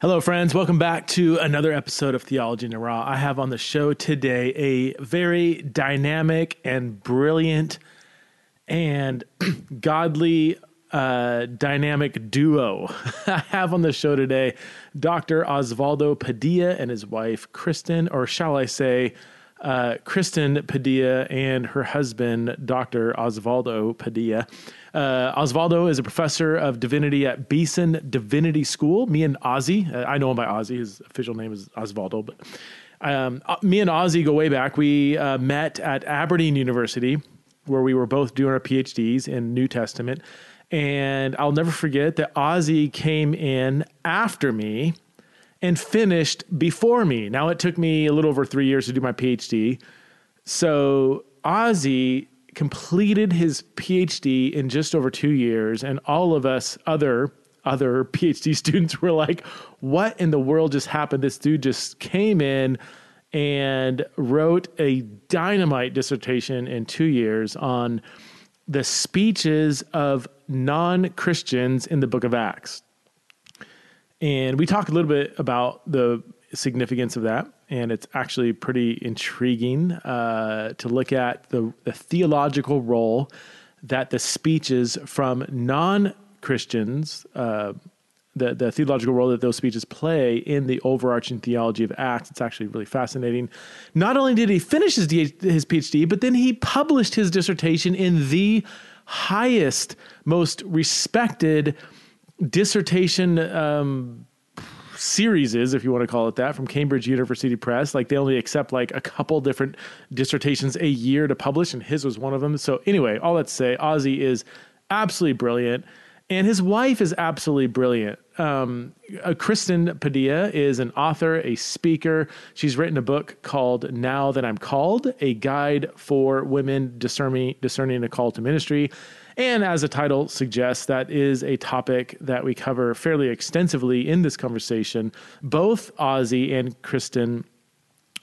Hello, friends. Welcome back to another episode of Theology in the Raw. I have on the show today a very dynamic and brilliant and godly uh, dynamic duo. I have on the show today Dr. Osvaldo Padilla and his wife, Kristen, or shall I say, uh, Kristen Padilla and her husband, Dr. Osvaldo Padilla. Uh, Osvaldo is a professor of divinity at Beeson Divinity School. Me and Ozzy, uh, I know him by Ozzy. His official name is Osvaldo, but um, uh, me and Ozzy go way back. We uh, met at Aberdeen University, where we were both doing our PhDs in New Testament. And I'll never forget that Ozzy came in after me and finished before me. Now, it took me a little over three years to do my PhD. So, Ozzy completed his PhD in just over two years, and all of us other other PhD students were like, "What in the world just happened?" This dude just came in and wrote a dynamite dissertation in two years on the speeches of non Christians in the book of Acts. And we talked a little bit about the significance of that. And it's actually pretty intriguing uh, to look at the, the theological role that the speeches from non Christians, uh, the, the theological role that those speeches play in the overarching theology of Acts. It's actually really fascinating. Not only did he finish his, his PhD, but then he published his dissertation in the highest, most respected dissertation um, series is, if you want to call it that, from Cambridge University Press. Like they only accept like a couple different dissertations a year to publish, and his was one of them. So anyway, all that to say, Ozzy is absolutely brilliant, and his wife is absolutely brilliant. Um, uh, Kristen Padilla is an author, a speaker. She's written a book called "Now That I'm Called: A Guide for Women Discerning Discerning a Call to Ministry." And as the title suggests, that is a topic that we cover fairly extensively in this conversation. Both Ozzy and Kristen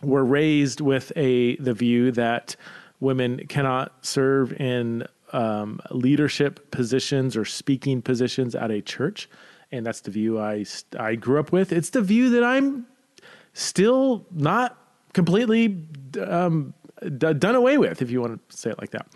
were raised with a the view that women cannot serve in um, leadership positions or speaking positions at a church, and that's the view I I grew up with. It's the view that I'm still not completely um, d- done away with, if you want to say it like that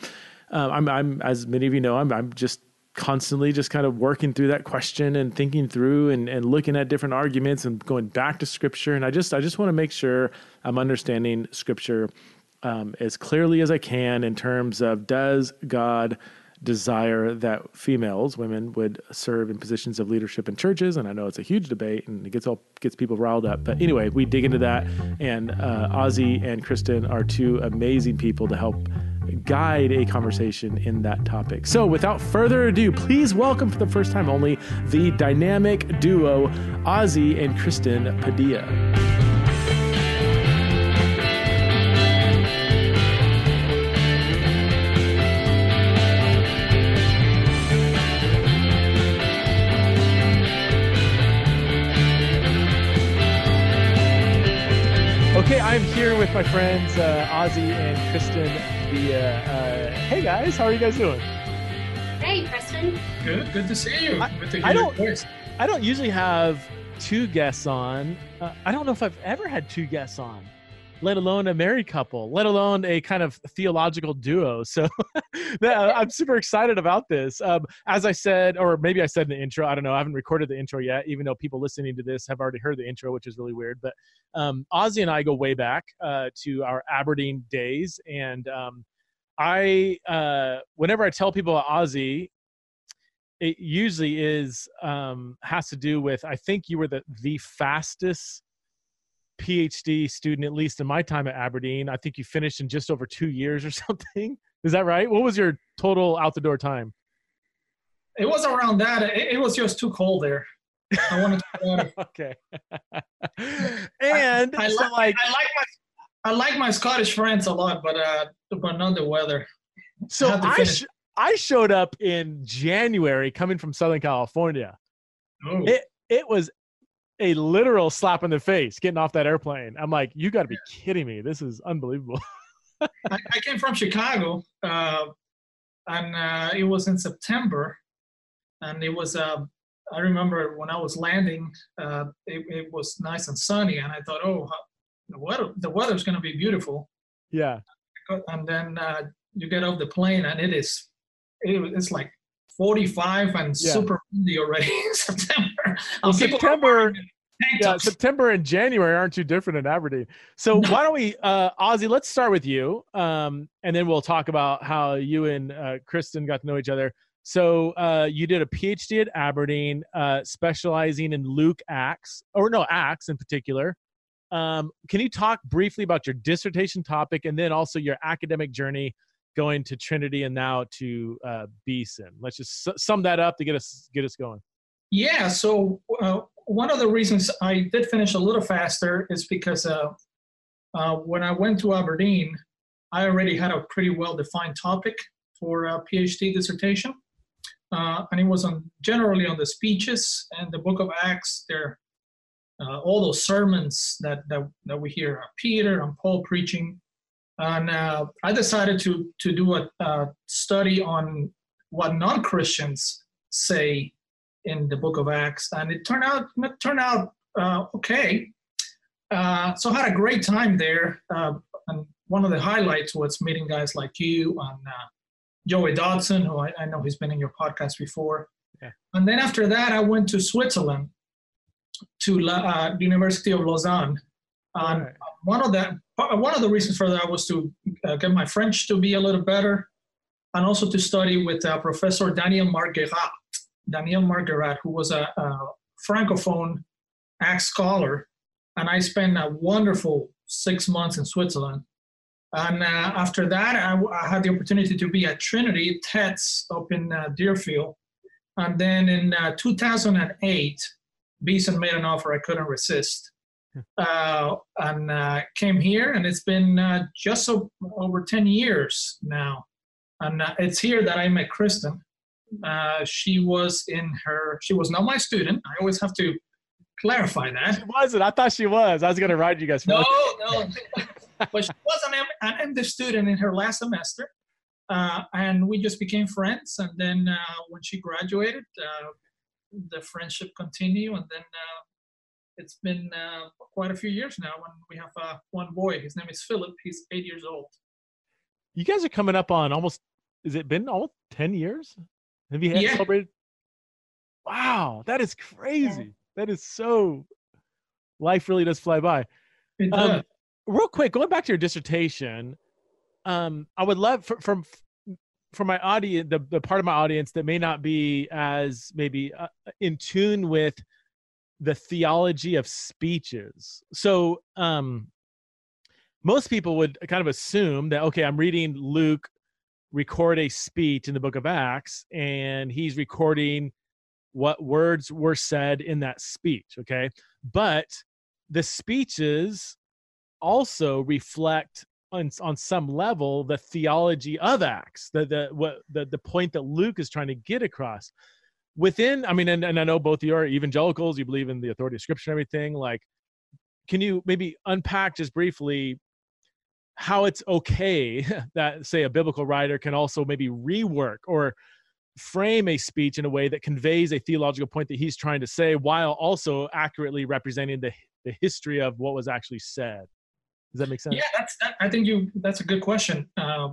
um, I'm, I'm, as many of you know, I'm, I'm just constantly just kind of working through that question and thinking through and, and looking at different arguments and going back to scripture. And I just, I just want to make sure I'm understanding scripture um, as clearly as I can in terms of does God desire that females, women, would serve in positions of leadership in churches. And I know it's a huge debate and it gets all gets people riled up. But anyway, we dig into that. And uh, Ozzy and Kristen are two amazing people to help guide a conversation in that topic. So, without further ado, please welcome for the first time only the dynamic duo Ozzy and Kristen Padilla. Okay, I'm here with my friends uh, Ozzy and Kristen Via. Uh, hey guys, how are you guys doing? Hey, Preston. Good, good to see you. I, good to hear I don't, your voice. I don't usually have two guests on. Uh, I don't know if I've ever had two guests on, let alone a married couple, let alone a kind of theological duo. So I'm super excited about this. Um, as I said, or maybe I said in the intro, I don't know. I haven't recorded the intro yet, even though people listening to this have already heard the intro, which is really weird. But um, Ozzy and I go way back uh, to our Aberdeen days, and um, I, uh, whenever I tell people about Ozzy, it usually is um, has to do with I think you were the the fastest PhD student, at least in my time at Aberdeen. I think you finished in just over two years or something. Is that right? What was your total out the door time? It was around that. It, it was just too cold there. I wanted to. okay. and I, I, so like, I like my I like my Scottish friends a lot, but uh, but not the weather. so to I sh- I showed up in January coming from Southern California. Oh, It it was a literal slap in the face getting off that airplane. I'm like, you got to be kidding me. This is unbelievable. I, I came from Chicago, uh, and uh, it was in September, and it was a I remember when I was landing, uh, it, it, was nice and sunny, and I thought, oh, the weather the weather's going to be beautiful. Yeah. And then uh, you get off the plane, and it is it, it's like 45 and yeah. super windy already in September. Well, September. Yeah, September and January aren't too different in Aberdeen. So no. why don't we, uh, Ozzy? Let's start with you, um, and then we'll talk about how you and uh, Kristen got to know each other. So uh, you did a PhD at Aberdeen, uh, specializing in Luke Acts, or no Acts in particular. Um, can you talk briefly about your dissertation topic and then also your academic journey going to Trinity and now to uh, Beeson? Let's just sum that up to get us get us going. Yeah. So uh, one of the reasons I did finish a little faster is because uh, uh when I went to Aberdeen, I already had a pretty well defined topic for a PhD dissertation uh, and it was on generally on the speeches and the book of acts there uh, all those sermons that, that, that we hear uh, peter and paul preaching and i decided to, to do a, a study on what non-christians say in the book of acts and it turned out it turned out uh, okay uh, so i had a great time there and one of the highlights was meeting guys like you and Joey Dodson, who I, I, know he's been in your podcast before. Yeah. And then after that, I went to Switzerland to La, uh, the University of Lausanne. And right. one of the one of the reasons for that was to uh, get my French to be a little better, and also to study with uh, Professor Daniel Marguerat. Daniel Marguerat, who was a, a francophone Acts scholar, and I spent a wonderful six months in Switzerland and uh, after that, I, I, had the opportunity to be at Trinity TEDS up in uh, Deerfield. And then in uh, 2008, Beeson made an offer I couldn't resist. Hmm. Uh, and uh, came here, and it's been uh, just so, over 10 years now. And it's here that I met Kristen. She was in her, she was not my student. I always have to clarify that. She wasn't. I thought she was. I was going to write you guys. No, no. but she was an, an MD student in her last semester. Uh, and we just became friends. And then uh, when she graduated, uh, the friendship continued. And then uh, it's been uh, quite a few years now. When we have uh, one boy, his name is Philip. He's eight years old. You guys are coming up on almost. Is it been almost ten years? Have you had yeah. celebrated? Wow, that is crazy. Yeah. That is so. Life really does fly by. It does. Um, real quick, going back to your dissertation, um, I would love for, from for my audience, the, the part of my audience that may not be as maybe uh, in tune with the theology of speeches. So, um, most people would kind of assume that okay, I'm reading Luke record a speech in the book of Acts, and he's recording what words were said in that speech. Okay, but the speeches also reflect on, on some level the theology of acts the the what the, the point that luke is trying to get across within i mean and, and i know both of you are evangelicals you believe in the authority of scripture and everything like can you maybe unpack just briefly how it's okay that say a biblical writer can also maybe rework or frame a speech in a way that conveys a theological point that he's trying to say while also accurately representing the the history of what was actually said does that make sense? Yeah, that's that, I think you that's a good question. Uh,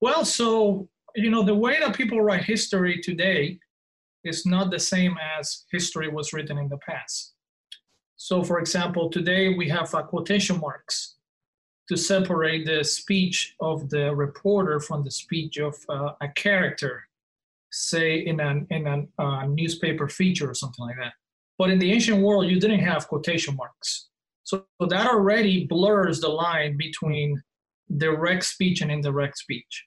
well, so you know the way that people write history today is not the same as history was written in the past. So, for example, today we have uh, quotation marks to separate the speech of the reporter from the speech of uh, a character, say in an in a uh, newspaper feature or something like that. But in the ancient world, you didn't have quotation marks. So, that already blurs the line between direct speech and indirect speech.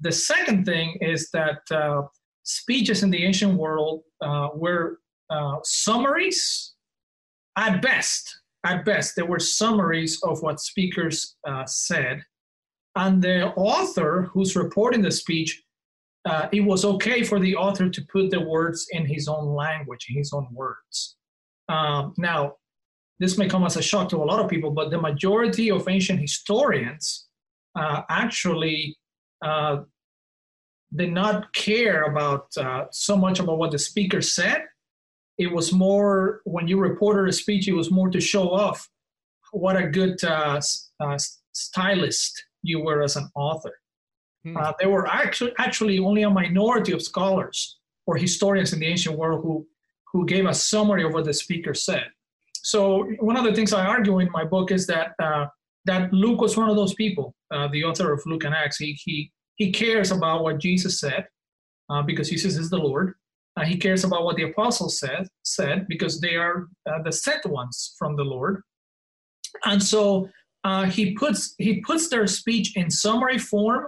The second thing is that uh, speeches in the ancient world uh, were uh, summaries at best. At best, they were summaries of what speakers uh, said. And the author who's reporting the speech, uh, it was okay for the author to put the words in his own language, in his own words. Um, now, this may come as a shock to a lot of people, but the majority of ancient historians uh, actually uh, did not care about uh, so much about what the speaker said, it was more when you reported a speech, it was more to show off what a good uh, uh, stylist you were as an author. Hmm. Uh, there were actually actually only a minority of scholars or historians in the ancient world who who gave a summary of what the speaker said. So one of the things I argue in my book is that uh, that Luke was one of those people, uh, the author of Luke and Acts. He he he cares about what Jesus said uh, because Jesus is the Lord. Uh, he cares about what the apostles said said because they are uh, the sent ones from the Lord. And so uh, he puts he puts their speech in summary form.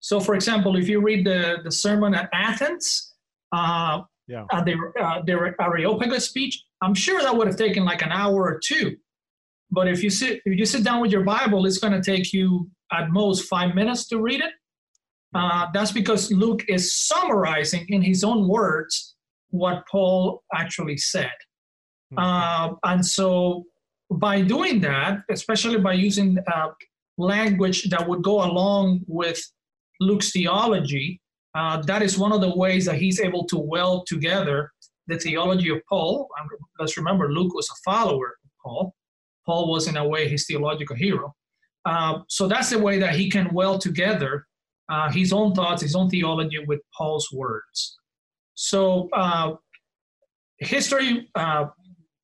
So, for example, if you read the the sermon at Athens, uh, yeah, uh, the uh, the Areopagus speech, I'm sure that would have taken like an hour or two. But if you sit if you sit down with your Bible, it's going to take you at most five minutes to read it. Uh, that's because Luke is summarizing in his own words what Paul actually said. Mm-hmm. Uh, and so by doing that, especially by using uh, language that would go along with Luke's theology, uh, that is one of the ways that he's able to weld together the theology of Paul. Let's remember, Luke was a follower of Paul. Paul was, in a way, his theological hero. Uh, so that's the way that he can weld together uh, his own thoughts, his own theology with Paul's words. So uh, history uh,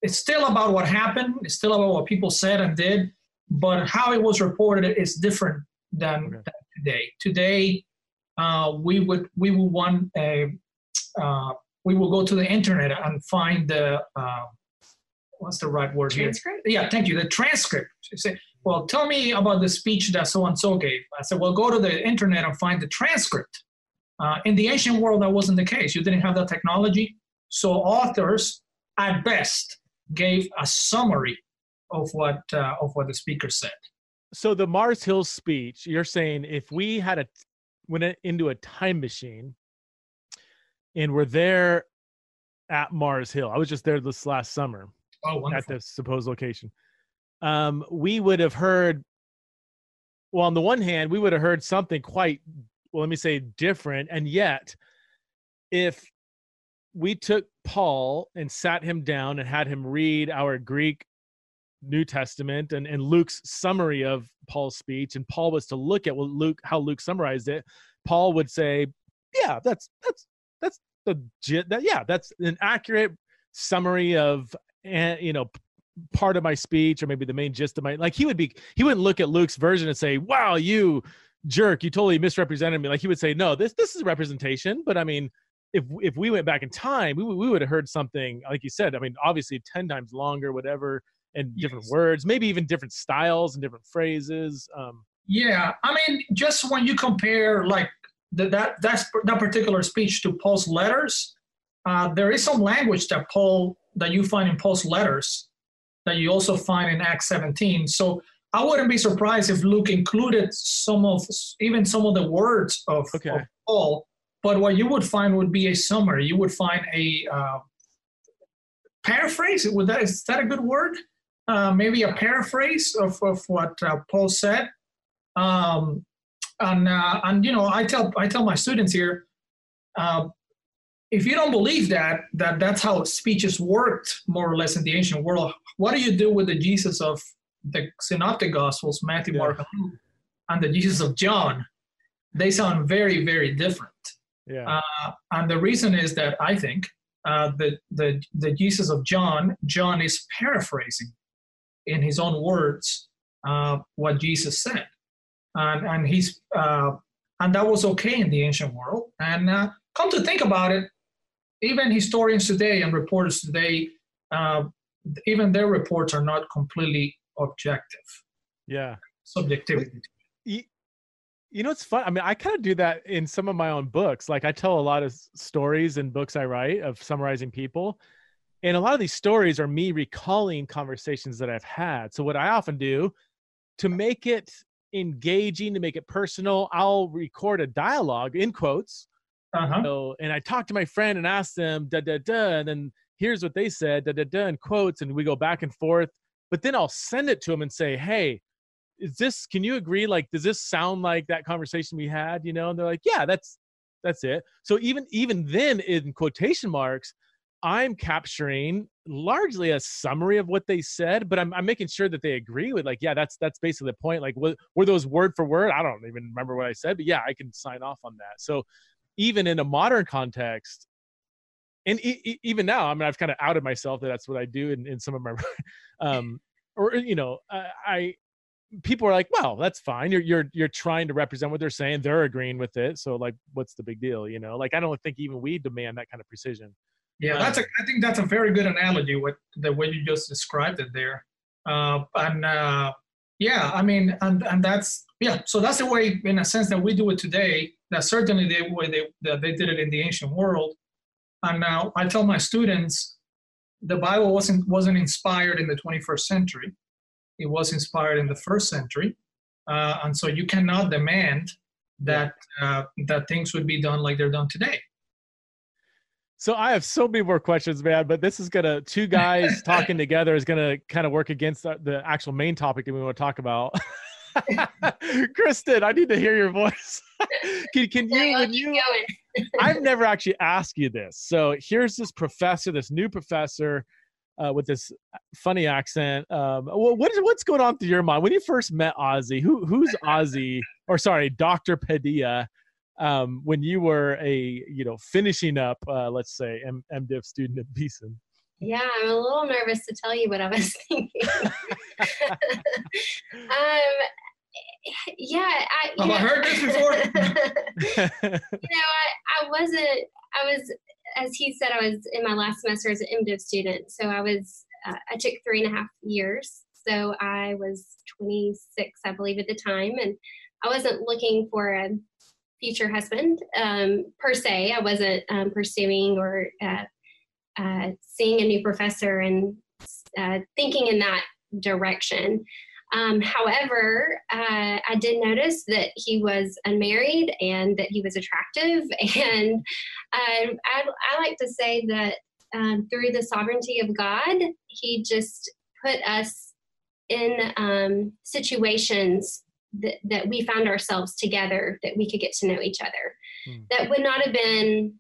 it's still about what happened. It's still about what people said and did, but how it was reported is different than, okay. than today. Today, uh, we would we will want a uh, we will go to the internet and find the uh, what's the right word transcript? here? Yeah, thank you. The transcript. You say, well, tell me about the speech that so and so gave. I said, well, go to the internet and find the transcript. Uh, in the ancient world, that wasn't the case. You didn't have that technology, so authors, at best, gave a summary of what uh, of what the speaker said. So the Mars Hill speech, you're saying if we had a went into a time machine and we're there at Mars Hill. I was just there this last summer oh, at the supposed location. Um, we would have heard well on the one hand we would have heard something quite well let me say different. And yet if we took Paul and sat him down and had him read our Greek New Testament and, and Luke's summary of Paul's speech, and Paul was to look at what Luke how Luke summarized it, Paul would say, "Yeah, that's that's that's the that yeah, that's an accurate summary of and you know part of my speech or maybe the main gist of my like he would be he wouldn't look at Luke's version and say, "Wow, you jerk, you totally misrepresented me." Like he would say, "No, this this is representation, but I mean." if if we went back in time, we we would have heard something like you said. I mean, obviously ten times longer, whatever, and different yes. words, maybe even different styles and different phrases. Um, yeah, I mean, just when you compare like the, that that's that particular speech to Paul's letters, uh, there is some language that Paul that you find in Paul's letters that you also find in Acts 17. So I wouldn't be surprised if Luke included some of even some of the words of, okay. of Paul but what you would find would be a summary. You would find a uh, paraphrase. Would that is that a good word? Uh, maybe a paraphrase of, of what uh, Paul said. Um, and uh, and you know, I tell I tell my students here, uh, if you don't believe that that that's how speeches worked more or less in the ancient world, what do you do with the Jesus of the Synoptic Gospels, Matthew, yeah. Mark, and Luke, and the Jesus of John? They sound very very different. Yeah. Uh, and the reason is that I think uh, the, the, the Jesus of John, John is paraphrasing in his own words uh, what Jesus said. And, and, he's, uh, and that was okay in the ancient world. And uh, come to think about it, even historians today and reporters today, uh, even their reports are not completely objective. Yeah. Subjectivity you know it's fun i mean i kind of do that in some of my own books like i tell a lot of stories in books i write of summarizing people and a lot of these stories are me recalling conversations that i've had so what i often do to make it engaging to make it personal i'll record a dialogue in quotes uh-huh. so, and i talk to my friend and ask them da da da and then here's what they said da da da in quotes and we go back and forth but then i'll send it to them and say hey is this can you agree like does this sound like that conversation we had you know and they're like yeah that's that's it so even even then in quotation marks I'm capturing largely a summary of what they said, but I'm, I'm making sure that they agree with like, yeah, that's that's basically the point. Like, what, were those word for word? I don't even remember what I said, but yeah, I can sign off on that. So even in a modern context, and e- even now, I mean, I've kind of outed myself that that's what I do in, in some of my, um, or you know, I, I people are like, well, that's fine. You're you're you're trying to represent what they're saying. They're agreeing with it. So like, what's the big deal? You know, like I don't think even we demand that kind of precision. Yeah, that's a. I think that's a very good analogy What the way you just described it there. Uh, and uh, yeah, I mean, and and that's yeah. So that's the way, in a sense, that we do it today. That's certainly the way they that they did it in the ancient world. And now I tell my students, the Bible wasn't wasn't inspired in the 21st century. It was inspired in the first century, uh, and so you cannot demand that uh, that things would be done like they're done today. So I have so many more questions, man. But this is gonna two guys talking together is gonna kind of work against the, the actual main topic that we want to talk about. Kristen, I need to hear your voice. can, can you? When you I've never actually asked you this. So here's this professor, this new professor. Uh, with this funny accent, um, what is what's going on through your mind when you first met Ozzy? Who who's Ozzy? Or sorry, Doctor Padilla um, when you were a you know finishing up uh, let's say M- MDiv student at Beeson? Yeah, I'm a little nervous to tell you what I was thinking. um, yeah, I, oh, I heard this before. you know, I, I wasn't. I was, as he said, I was in my last semester as an MDiv student. So I was. Uh, I took three and a half years. So I was 26, I believe, at the time, and I wasn't looking for a future husband um, per se. I wasn't um, pursuing or uh, uh, seeing a new professor and uh, thinking in that direction. Um, however, uh, I did notice that he was unmarried and that he was attractive. And I, I like to say that um, through the sovereignty of God, he just put us in um, situations that, that we found ourselves together, that we could get to know each other. Mm. That would not have been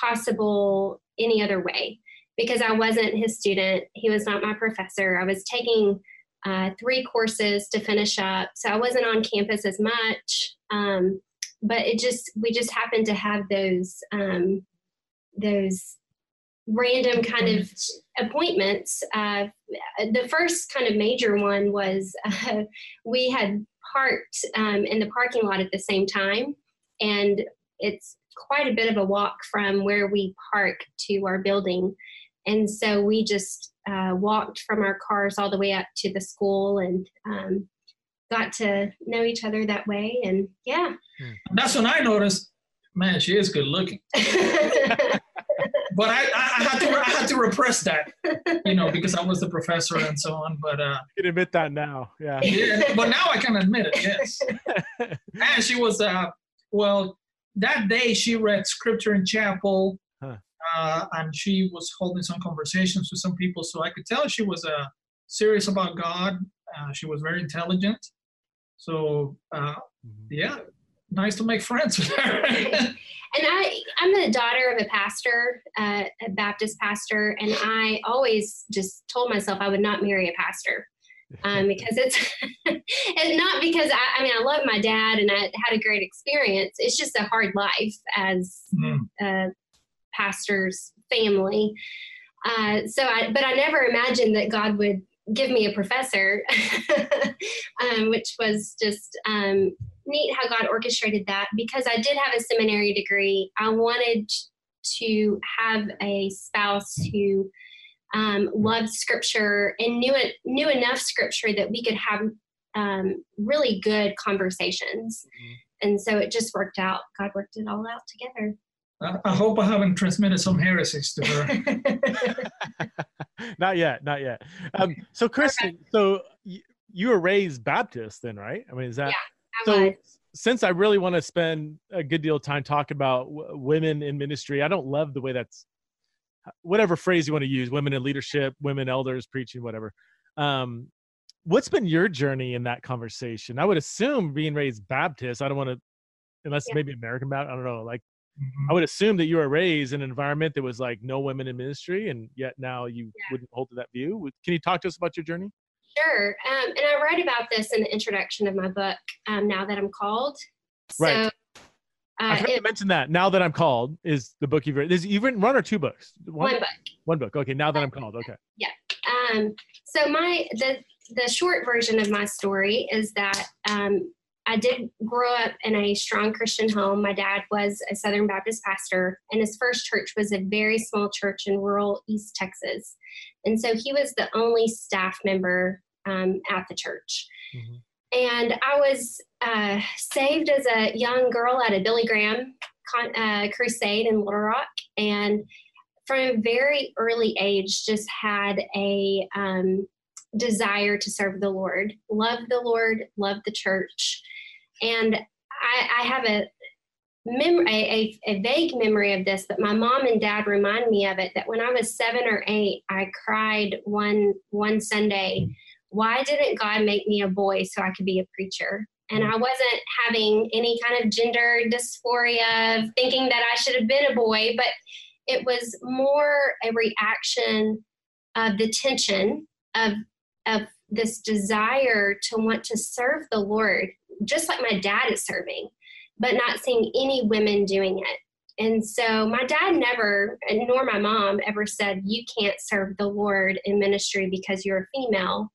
possible any other way because I wasn't his student. He was not my professor. I was taking uh, three courses to finish up, so I wasn't on campus as much. Um, but it just we just happened to have those um, those random kind of appointments. Uh, the first kind of major one was uh, we had parked um, in the parking lot at the same time, and it's quite a bit of a walk from where we park to our building. And so we just uh, walked from our cars all the way up to the school and um, got to know each other that way. And yeah. That's when I noticed, man, she is good looking. but I, I, had to I had to repress that, you know, because I was the professor and so on. But uh, you can admit that now, yeah. yeah. But now I can admit it, yes. and she was uh, well, that day she read scripture in chapel, huh. Uh, and she was holding some conversations with some people, so I could tell she was uh, serious about God. Uh, she was very intelligent. So uh, mm-hmm. yeah, nice to make friends with her and I, I'm the daughter of a pastor, uh, a Baptist pastor, and I always just told myself I would not marry a pastor. Um, because it's and not because I, I, mean I love my dad and I had a great experience. It's just a hard life as mm. a pastor's family. Uh, so I, but I never imagined that God would give me a professor, um, which was just um, neat how God orchestrated that because I did have a seminary degree. I wanted to have a spouse who um, loved scripture and knew it knew enough scripture that we could have um, really good conversations. Mm-hmm. And so it just worked out. God worked it all out together. I hope I haven't transmitted some heresies to her. not yet, not yet. Um, so, Kristen, so you, you were raised Baptist, then, right? I mean, is that? Yeah so since I really want to spend a good deal of time talking about w- women in ministry, I don't love the way that's whatever phrase you want to use, women in leadership, women elders preaching, whatever. Um, what's been your journey in that conversation? I would assume being raised Baptist. I don't want to, unless yeah. maybe American Baptist. I don't know. Like, I would assume that you were raised in an environment that was like no women in ministry, and yet now you Yeah. wouldn't hold to that view. Can you talk to us about your journey? Sure. Um, and I write about this in the introduction of my book, um, Now That I'm Called. Right. So, I uh, forgot to mention that. Now that I'm called is the book you've written. Is, you've written one or two books? one book. One book. Okay. Now that I'm called. Okay. Yeah. Um, so my the the short version of my story is that um, I did grow up in a strong Christian home. My dad was a Southern Baptist pastor, and his first church was a very small church in rural East Texas. And so he was the only staff member um, at the church. Mhm. And I was uh, saved as a young girl at a Billy Graham con- uh, crusade in Little Rock, and from a very early age, just had a um, desire to serve the Lord, love the Lord, love the church, and I, I have a, mem- a, a, a vague memory of this, but my mom and dad remind me of it. That when I was seven or eight, I cried one one Sunday. Why didn't God make me a boy so I could be a preacher? And I wasn't having any kind of gender dysphoria of thinking that I should have been a boy, but it was more a reaction of the tension of of this desire to want to serve the Lord, just like my dad is serving, but not seeing any women doing it. And so my dad never, nor my mom ever said, You can't serve the Lord in ministry because you're a female.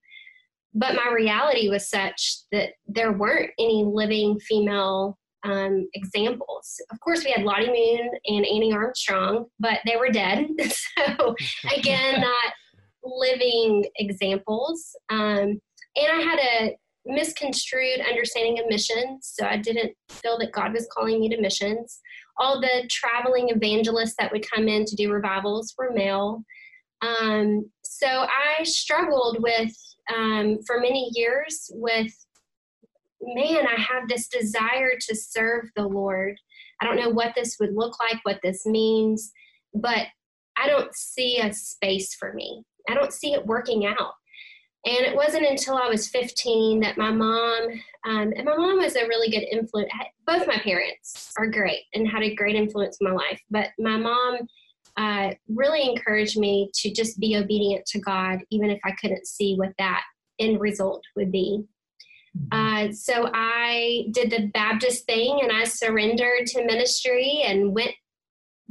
But my reality was such that there weren't any living female um, examples. Of course, we had Lottie Moon and Annie Armstrong, but they were dead. so, again, not living examples. Um, and I had a misconstrued understanding of missions, so I didn't feel that God was calling me to missions. All the traveling evangelists that would come in to do revivals were male. Um, so I struggled with, um, for many years, with man, I have this desire to serve the Lord. I don't know what this would look like, what this means, but I don't see a space for me. I don't see it working out. And it wasn't until I was 15 that my mom, um, and my mom was a really good influence. Both my parents are great and had a great influence in my life. But my mom uh, really encouraged me to just be obedient to God, even if I couldn't see what that end result would be. Uh, so I did the Baptist thing and I surrendered to ministry and went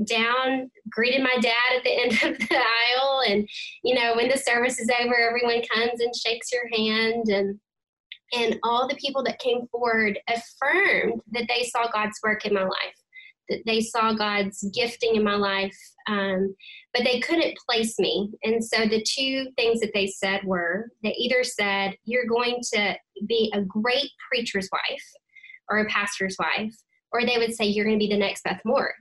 down, greeted my dad at the end of the aisle. And, you know, when the service is over, everyone comes and shakes your hand. And, and all the people that came forward affirmed that they saw God's work in my life, that they saw God's gifting in my life. Um, but they couldn't place me. And so the two things that they said were they either said, You're going to be a great preacher's wife or a pastor's wife, or they would say, You're going to be the next Beth Moore.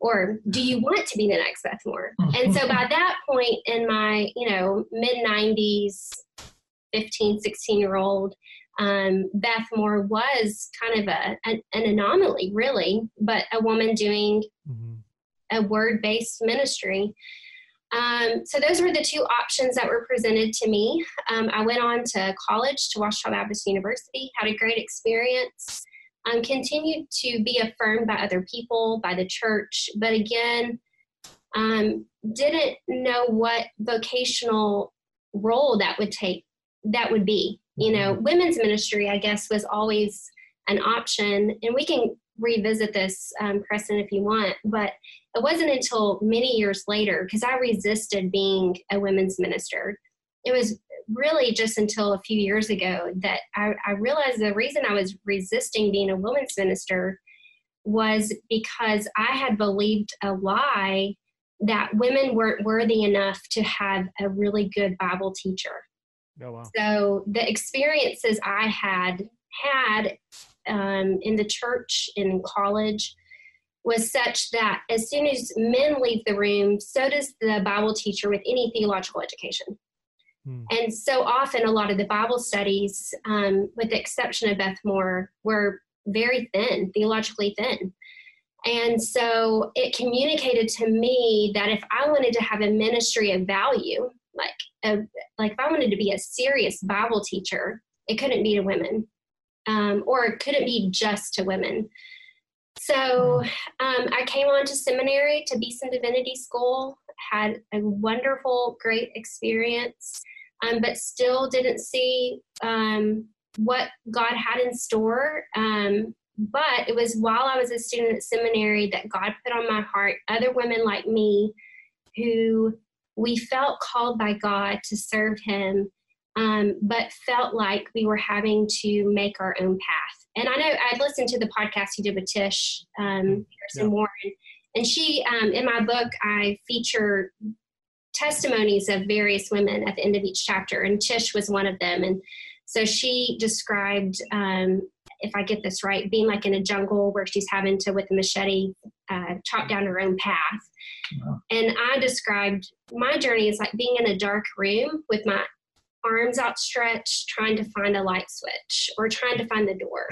Or do you want to be the next Beth Moore? and so by that point in my, you know, mid 90s, 15, 16 year old, um, Beth Moore was kind of a, an, an anomaly, really, but a woman doing mm-hmm. a word based ministry. Um, so those were the two options that were presented to me. Um, I went on to college to Ouachita Baptist University, had a great experience, um, continued to be affirmed by other people, by the church, but again, um, didn't know what vocational role that would take, that would be. You know, women's ministry, I guess, was always an option, and we can revisit this, um, Preston, if you want, but it wasn't until many years later because I resisted being a women's minister. It was really just until a few years ago that I, I realized the reason I was resisting being a women's minister was because I had believed a lie that women weren't worthy enough to have a really good Bible teacher. Oh wow. So the experiences I had had um, in the church in college was such that as soon as men leave the room, so does the Bible teacher with any theological education. Hmm. And so often, a lot of the Bible studies, um, with the exception of Beth Moore, were very thin, theologically thin. And so it communicated to me that if I wanted to have a ministry of value, like a, like if I wanted to be a serious Bible teacher, it couldn't be to women, um, or it couldn't be just to women. So um, I came on to seminary to Beeson Divinity School, had a wonderful, great experience, um, but still didn't see um, what God had in store. Um, but it was while I was a student at seminary that God put on my heart other women like me who we felt called by God to serve Him, um, but felt like we were having to make our own path. And I know I'd listened to the podcast you did with Tish um, Harrison yeah. Warren, and she, um, in my book, I feature testimonies of various women at the end of each chapter, and Tish was one of them. And so she described um, if I get this right, being like in a jungle where she's having to, with a machete, uh, chop down her own path. Wow. And I described my journey as like being in a dark room with my arms outstretched, trying to find a light switch or trying to find the door.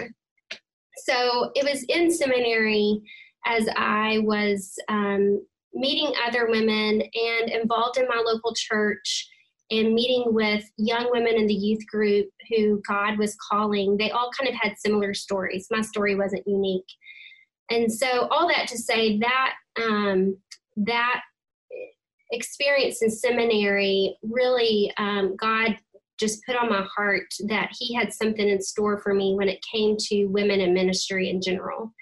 So it was in seminary as I was um, meeting other women and involved in my local church and meeting with young women in the youth group who God was calling, they all kind of had similar stories. My story wasn't unique. And so, all that to say that um, that experience in seminary really, um, God just put on my heart that He had something in store for me when it came to women in ministry in general.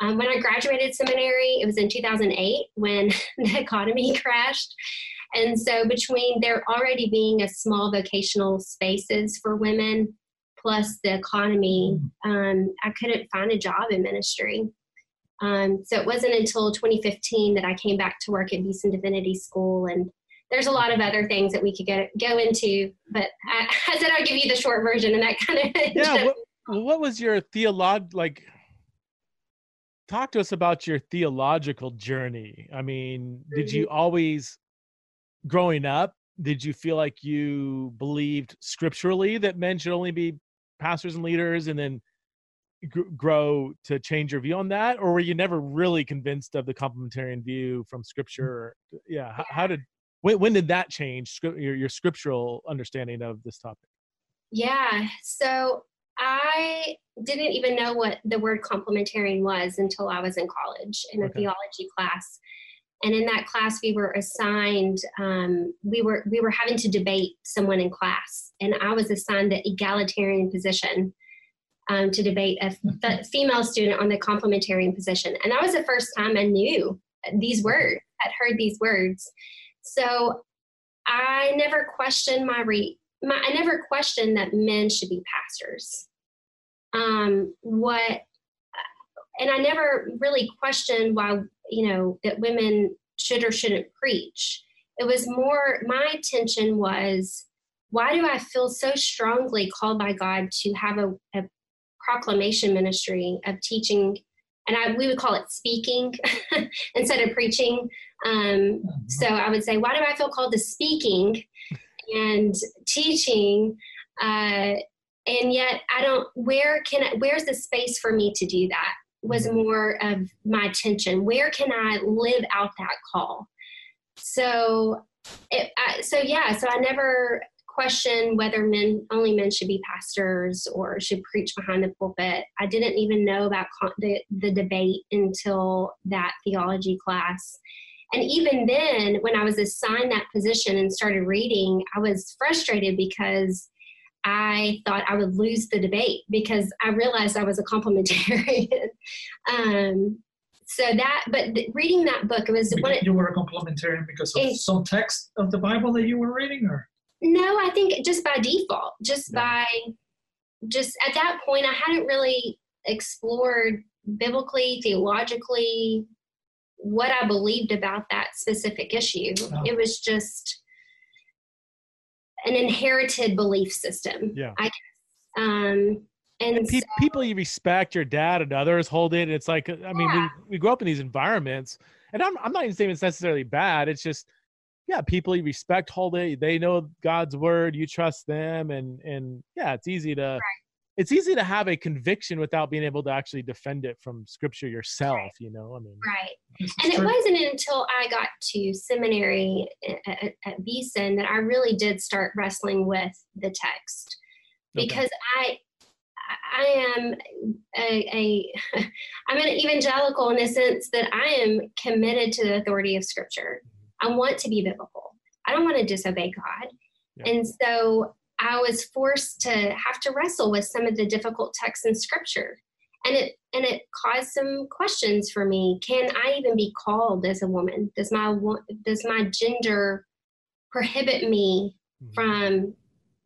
Um, when I graduated seminary, it was in 2008 when the economy crashed. And so, between there already being a small vocational spaces for women, plus the economy, um, I couldn't find a job in ministry. Um, so it wasn't until 2015 that I came back to work at Beeson Divinity School, and there's a lot of other things that we could get go into. But I, I said I'll give you the short version, and that kind of yeah. What, what was your theolog like? Talk to us about your theological journey. I mean, did you mm-hmm. always growing up, did you feel like you believed scripturally that men should only be pastors and leaders and then g- grow to change your view on that? Or were you never really convinced of the complementarian view from scripture? Yeah. How, how did, when, when did that change your, your scriptural understanding of this topic? Yeah. So I didn't even know what the word complementarian was until I was in college in a okay. theology class. And in that class we were assigned um, we were we were having to debate someone in class. And i was assigned the egalitarian position um, to debate a f- female student on the complementarian position. And that was the first time i knew these words had heard these words. So i never questioned my re my, i never questioned that men should be pastors um, what and I never really questioned why, you know, that women should or shouldn't preach. It was more, my attention was, why do I feel so strongly called by God to have a, a proclamation ministry of teaching? And I, we would call it speaking instead of preaching. Um, so I would say, why do I feel called to speaking and teaching? Uh, and yet I don't, where can, I, where's the space for me to do that? was mm-hmm. more of my attention. Where can I live out that call? So, it, I, so yeah, so I never questioned whether men only men should be pastors or should preach behind the pulpit. I didn't even know about con- the the debate until that theology class. And even then, when I was assigned that position and started reading, I was frustrated because I thought I would lose the debate because I realized I was a complementarian. um, so that, but th- reading that book, it was because one. You were a complementarian because of it, some text of the Bible that you were reading, or no? I think just by default, just yeah. by, just at that point, I hadn't really explored biblically, theologically, what I believed about that specific issue. Oh. It was just an inherited belief system. Yeah. I guess. Um, and, and pe- so, people you respect, your dad and others hold it. It's like, I mean, yeah. we, we grow up in these environments, and I'm, I'm not even saying it's necessarily bad. It's just, yeah, people you respect hold it. They know God's word. You trust them, and and yeah, it's easy to right it's easy to have a conviction without being able to actually defend it from scripture yourself right. you know i mean right and it wasn't until i got to seminary uh, uh, at, at beeson that i really did start wrestling with the text because okay. i I am a, a I'm an evangelical in the sense that I am committed to the authority of Scripture. Mm-hmm. I want to be biblical. I don't want to disobey God, yeah. and so I was forced to have to wrestle with some of the difficult texts in Scripture, and it and it caused some questions for me. Can I even be called as a woman? Does my does my gender prohibit me mm-hmm. from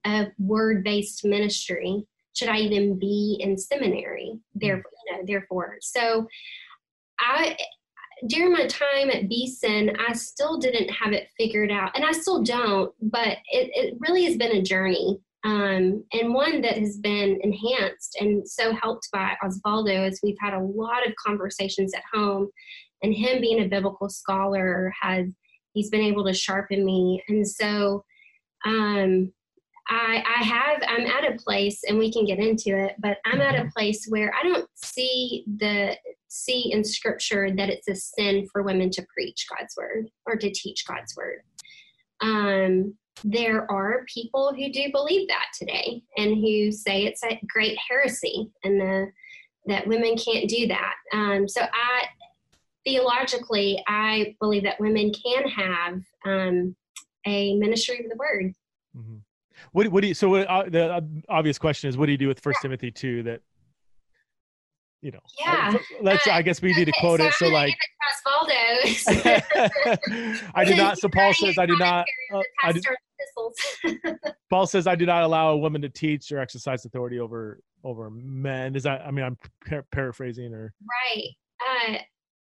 a word based ministry? should I even be in seminary? Therefore, mm. you know, therefore. So I during my time at Beeson, I still didn't have it figured out, and I still don't. But it, it really has been a journey, um, and one that has been enhanced and so helped by Osvaldo as we've had a lot of conversations at home, and him being a biblical scholar has he's been able to sharpen me, and so um, I, I have i'm at a place and we can get into it but i'm at a mm-hmm. place where i don't see the see in scripture that it's a sin for women to preach god's word or to teach god's word um, there are people who do believe that today and who say it's a great heresy and the that women can't do that um, so i theologically i believe that women can have um, a ministry of the word mm-hmm. What what do you? So what, uh, the uh, obvious question is, what do you do with First yeah. Timothy two that? You know, yeah. Let's. Uh, I guess we need to quote so it. So like, I do not. So Paul says, I do not. Uh, I do, Paul says, I do not allow a woman to teach or exercise authority over over men. Is that? I mean, I'm par- paraphrasing or right. Uh,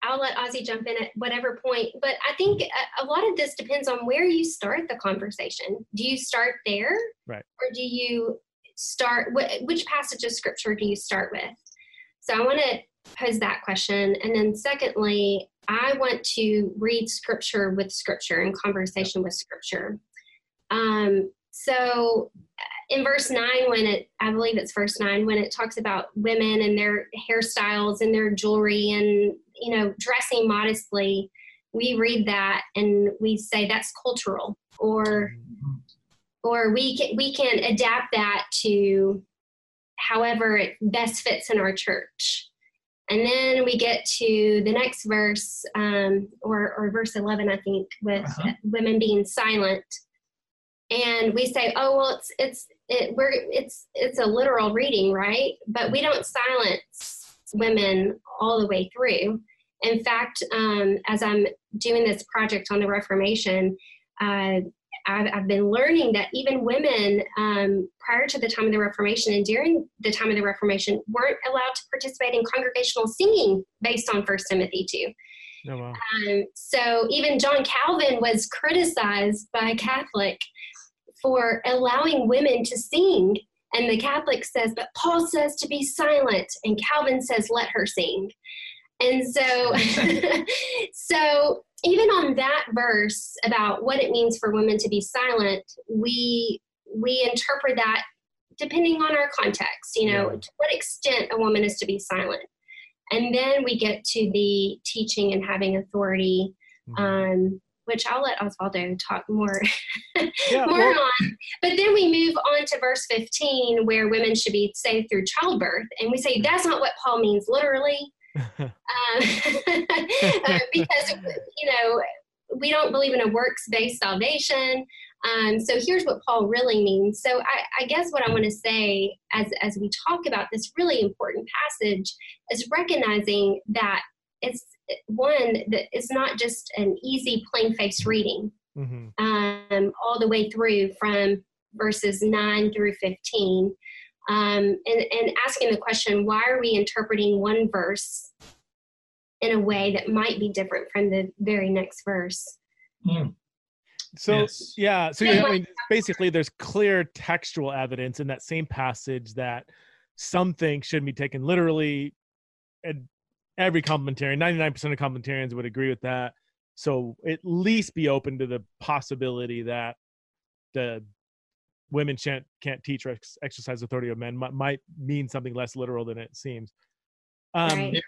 I'll let Ozzie jump in at whatever point. But I think a, a, lot of this depends on where you start the conversation. Do you start there? Right. Or do you start, wh- which passage of scripture do you start with? So I want to pose that question. And then secondly, I want to read scripture with scripture and conversation with scripture. Um, so in verse 9 when it i believe it's verse 9 when it talks about women and their hairstyles and their jewelry and you know dressing modestly we read that and we say that's cultural or or we can we can adapt that to however it best fits in our church. And then we get to the next verse um, or, or verse 11 i think with uh-huh. women being silent. And we say oh well it's it's it, we're it's it's a literal reading right? But we don't silence women all the way through. In fact um, as i'm doing this project on the reformation uh, I've, I've, been learning that even women um, prior to the time of the reformation and during the time of the reformation weren't allowed to participate in congregational singing based on first timothy 2 Oh, wow. um, so even John Calvin was criticized by a Catholic for allowing women to sing. And the Catholic says, but Paul says to be silent, and Calvin says, let her sing. And so, so even on that verse about what it means for women to be silent, we we interpret that depending on our context. You know, yeah. to what extent a woman is to be silent, and then we get to the teaching and having authority. Mm-hmm. Um, which I'll let Osvaldo talk more, yeah, more well, on. But then we move on to verse 15, where women should be saved through childbirth, and we say that's not what Paul means literally, um, uh, because you know we don't believe in a works-based salvation. Um, so here's what Paul really means. So I, I guess what I want to say as as we talk about this really important passage is recognizing that it's one that it's not just an easy plain face reading mm-hmm. um, all the way through from verses 9 through 15 um, and, and asking the question why are we interpreting one verse in a way that might be different from the very next verse mm. so yes. yeah so I mean, basically there's clear textual evidence in that same passage that some things should be taken literally and every complementarian, 99% of complementarians would agree with that. So at least be open to the possibility that the women can't can't teach or ex- exercise authority of men might, might mean something less literal than it seems. Um, right.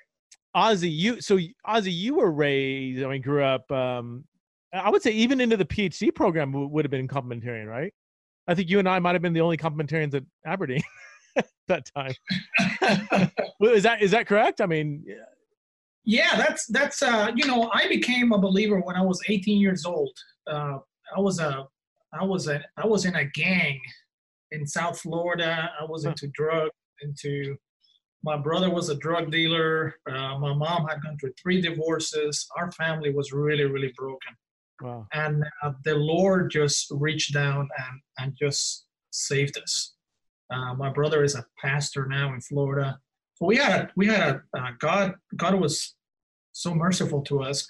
Ozzie, you so Ozzie, you were raised. I mean, grew up. Um, I would say even into the PhD program w- would have been complementarian, right? I think you and I might have been the only complementarians at Aberdeen. at that time. is that is that correct? I mean, yeah, that's that's uh, you know, I became a believer when I was 18 years old. Uh, I was a I was a I was in a gang in South Florida. I was into drug into my brother was a drug dealer. Uh, my mom had gone through three divorces. Our family was really, really broken. Wow. And uh, the Lord just reached down and, and just saved us. Uh, my brother is a pastor now in Florida. So we had a, we had a uh, God. God was so merciful to us,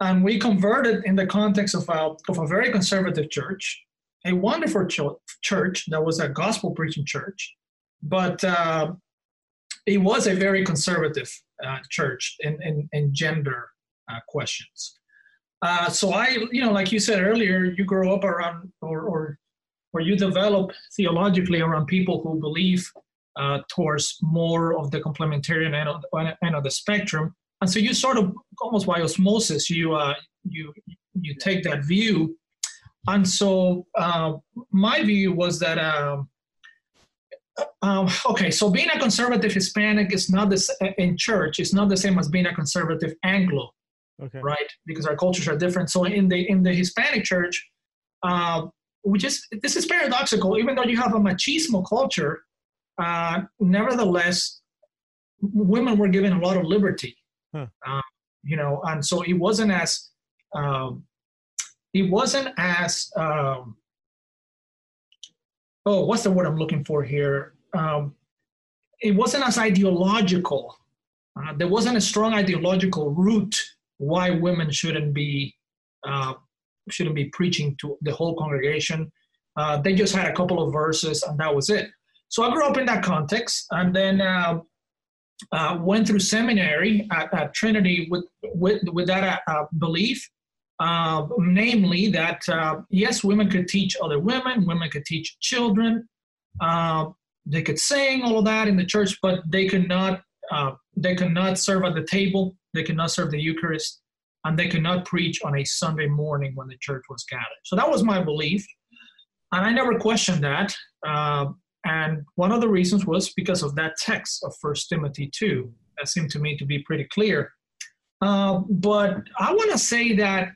and we converted in the context of a of a very conservative church, a wonderful ch- church that was a gospel preaching church, but uh, it was a very conservative uh, church in, in, in gender uh, questions. Uh, so I, you know, like you said earlier, you grow up around or, or, or you develop theologically around people who believe uh, towards more of the complementarian end of, end of the spectrum. And so you sort of almost by osmosis, you, uh, you, you take that view. And so uh, my view was that um, um, okay, so being a conservative Hispanic is not the in church. It's not the same as being a conservative Anglo, okay. right? Because our cultures are different. So in the in the Hispanic church, uh, we just this is paradoxical. Even though you have a machismo culture, uh, nevertheless, women were given a lot of liberty. Uh, you know, and so it wasn't as um, it wasn't as um, oh, what's the word I'm looking for here? Um, it wasn't as ideological. Uh, there wasn't a strong ideological root why women shouldn't be uh, shouldn't be preaching to the whole congregation. Uh, they just had a couple of verses and that was it. So I grew up in that context, and then uh, uh, went through seminary at, at, Trinity with with with that uh, belief uh, namely that uh, yes, women could teach other women, women could teach children, uh, they could sing all of that in the church, but they could not uh, they could not serve at the table, they could not serve the Eucharist, and they could not preach on a Sunday morning when the church was gathered. So that was my belief, and I never questioned that. And one of the reasons was because of that text of First Timothy two. That seemed to me to be pretty clear. Uh, but I want to say that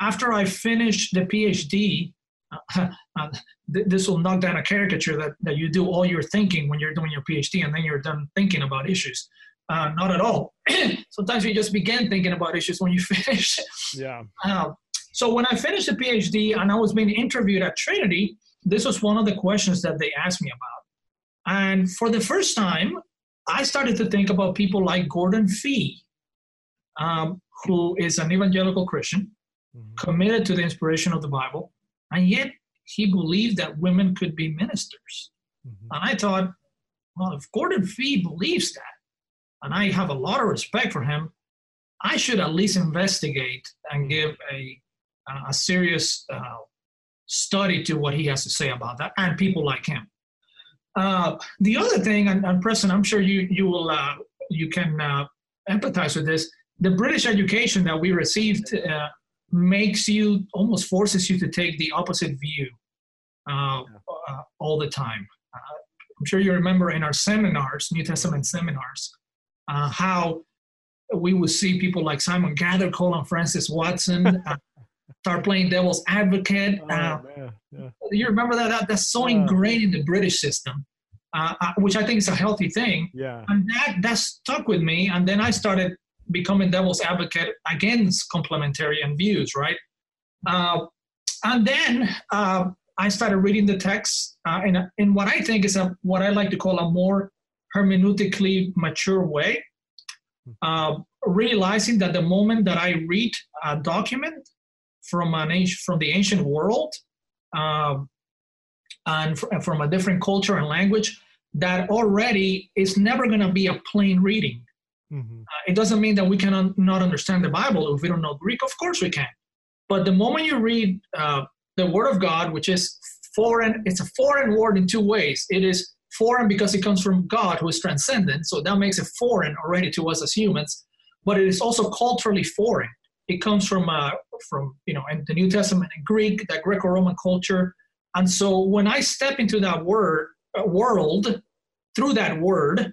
after I finished the PhD, uh, uh, th- this will knock down a caricature that, that you do all your thinking when you're doing your PhD and then you're done thinking about issues. Uh, not at all. Sometimes you just begin thinking about issues when you finish. Yeah. Uh, so when I finished the PhD and I was being interviewed at Trinity, this was one of the questions that they asked me about. And for the first time, I started to think about people like Gordon Fee, um, who is an evangelical Christian mm-hmm. committed to the inspiration of the Bible, and yet he believed that women could be ministers. Mm-hmm. And I thought, well, if Gordon Fee believes that, and I have a lot of respect for him, I should at least investigate and give a a serious uh, study to what he has to say about that, and people like him. Uh, the other thing, and, and Preston, I'm sure you you will uh, you can uh, empathize with this. The British education that we received uh, makes you almost forces you to take the opposite view uh, uh, all the time. Uh, I'm sure you remember in our seminars, New Testament seminars, uh, how we would see people like Simon Gathercole and Francis Watson start playing devil's advocate. Oh, uh, yeah. You remember that? that? That's so ingrained in the British system. which I think is a healthy thing. Yeah. And that that stuck with me. And then I started becoming devil's advocate against complementarian views, right? Uh, and then uh, I started reading the text uh, in, a, in what I think is a, what I like to call a more hermeneutically mature way, uh, realizing that the moment that I read a document from an ancient, from the ancient world um, and from a different culture and language, that already is never going to be a plain reading Mm-hmm. Uh, it doesn't mean that we cannot not understand the Bible if we don't know Greek. Of course we can. But the moment you read uh, the Word of God, which is foreign, it's a foreign word in two ways. It is foreign because it comes from God, who is transcendent. So that makes it foreign already to us as humans. But it is also culturally foreign. It comes from uh, from you know in the New Testament in Greek, that Greco-Roman culture. And so when I step into that word uh, world, through that word,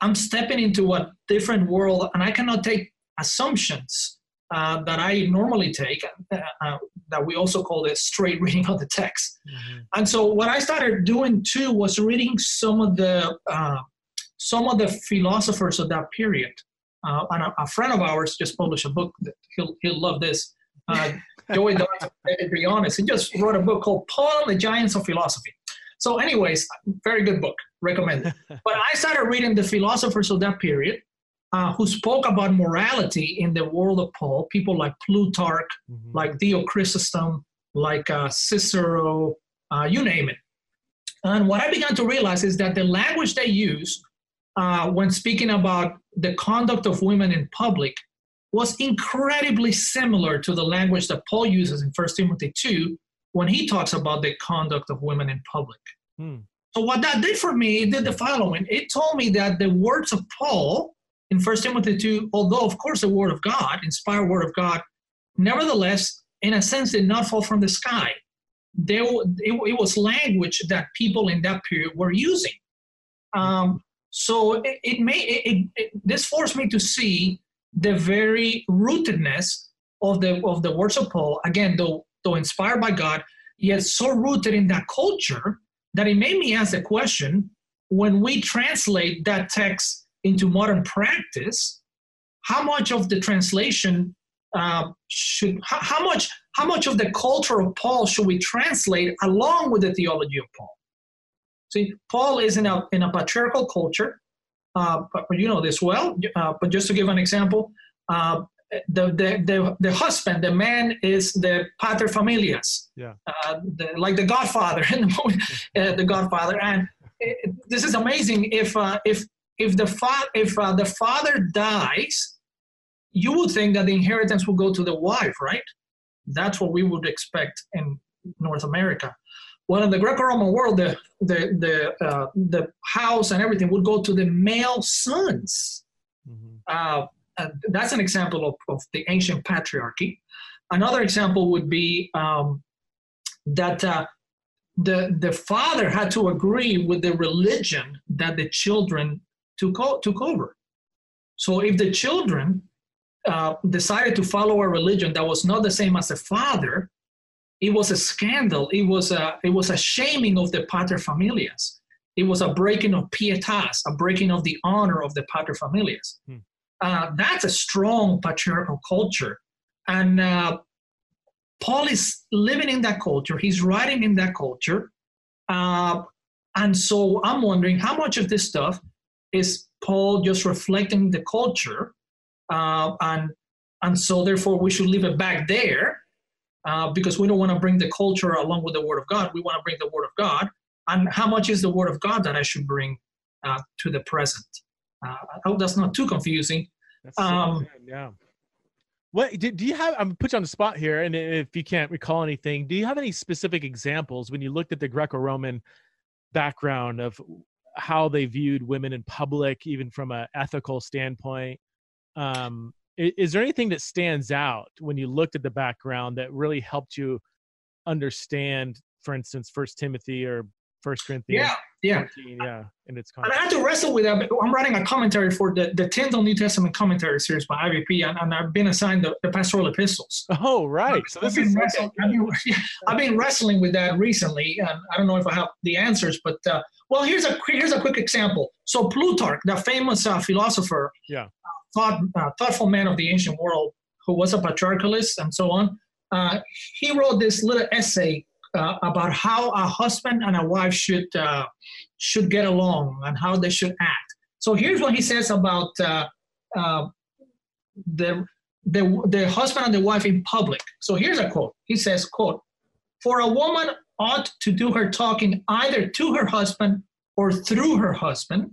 I'm stepping into a different world, and I cannot take assumptions uh, that I normally take, uh, uh, that we also call the straight reading of the text. Mm-hmm. And so, what I started doing too was reading some of the uh, some of the philosophers of that period. Uh, and a, a, friend of ours just published a book that he'll he'll love this. Uh, Joey be honest, he just wrote a book called Paul and the Giants of Philosophy. So, anyways, very good book, recommend but I started reading the philosophers of that period, uh, who spoke about morality in the world of Paul. People like Plutarch, mm-hmm. like Dio Chrysostom, like uh, Cicero, uh, you name it. And what I began to realize is that the language they use uh, when speaking about the conduct of women in public was incredibly similar to the language that Paul uses in 1 Timothy 2 when he talks about the conduct of women in public. Hmm. So what that did for me, it did the following. It told me that the words of Paul in 1 Timothy 2, although of course the word of God, inspired word of God, nevertheless, in a sense, did not fall from the sky. There, it, it was language that people in that period were using. Um, so it, it may it, it, this forced me to see the very rootedness of the of the words of Paul. Again, though though inspired by God, yet so rooted in that culture that it made me ask the question: when we translate that text into modern practice, how much of the translation uh, should how, how much how much of the culture of Paul should we translate along with the theology of Paul? See, Paul is in a, in a patriarchal culture, uh, but, you know this well. Uh, but just to give an example, uh, the, the, the, the, husband, the man is the pater familias, yeah. Uh, the, like the godfather, uh, the godfather. And it, this is amazing. If, uh, if, if, the, fa- if the father dies, you would think that the inheritance will go to the wife, right? That's what we would expect in North America. Well, in the Greco-Roman world, the the the uh, the house and everything would go to the male sons. Mm-hmm. Uh, that's an example of, of the ancient patriarchy. Another example would be um, that uh, the the father had to agree with the religion that the children took took over. So if the children uh, decided to follow a religion that was not the same as the father, it was a scandal. It was a, it was a shaming of the paterfamilias. It was a breaking of pietas, a breaking of the honor of the paterfamilias. Hmm. Uh, that's a strong patriarchal culture. And uh, Paul is living in that culture. He's writing in that culture. Uh, and so I'm wondering how much of this stuff is Paul just reflecting the culture? Uh, and, and so therefore we should leave it back there uh, because we don't want to bring the culture along with the Word of God. We want to bring the Word of God. And how much is the Word of God that I should bring uh, to the present? Uh, I hope that's not too confusing. Um, yeah. What do, do you have? I'm gonna put you on the spot here, and if you can't recall anything, do you have any specific examples when you looked at the Greco-Roman background of how they viewed women in public, even from an ethical standpoint? Um, is there anything that stands out when you looked at the background that really helped you understand for instance first timothy or first corinthians yeah yeah. 14, yeah and it's and i had to wrestle with that i'm writing a commentary for the the tyndale new testament commentary series by ivp and, and i've been assigned the, the pastoral epistles. Oh right. So this I've, been wrestling, I've, been, I've been wrestling with that recently and i don't know if i have the answers but uh, well here's a here's a quick example. So plutarch the famous uh, philosopher yeah thought, uh, thoughtful man of the ancient world who was a patriarchalist and so on, uh, he wrote this little essay uh, about how a husband and a wife should uh, should get along and how they should act. So here's what he says about uh, uh, the, the the husband and the wife in public. So here's a quote. He says, "quote For a woman ought to do her talking either to her husband or through her husband,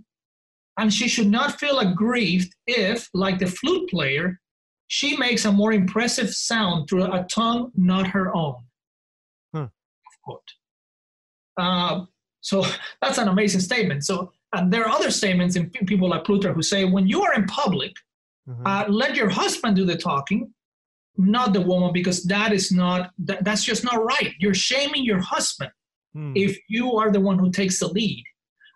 and she should not feel aggrieved if, like the flute player, she makes a more impressive sound through a tongue not her own. Huh. Uh, so that's an amazing statement. So, and there are other statements in people like Plutarch who say, when you are in public, mm-hmm. uh, let your husband do the talking, not the woman, because that is not that, that's just not right. You're shaming your husband hmm. if you are the one who takes the lead.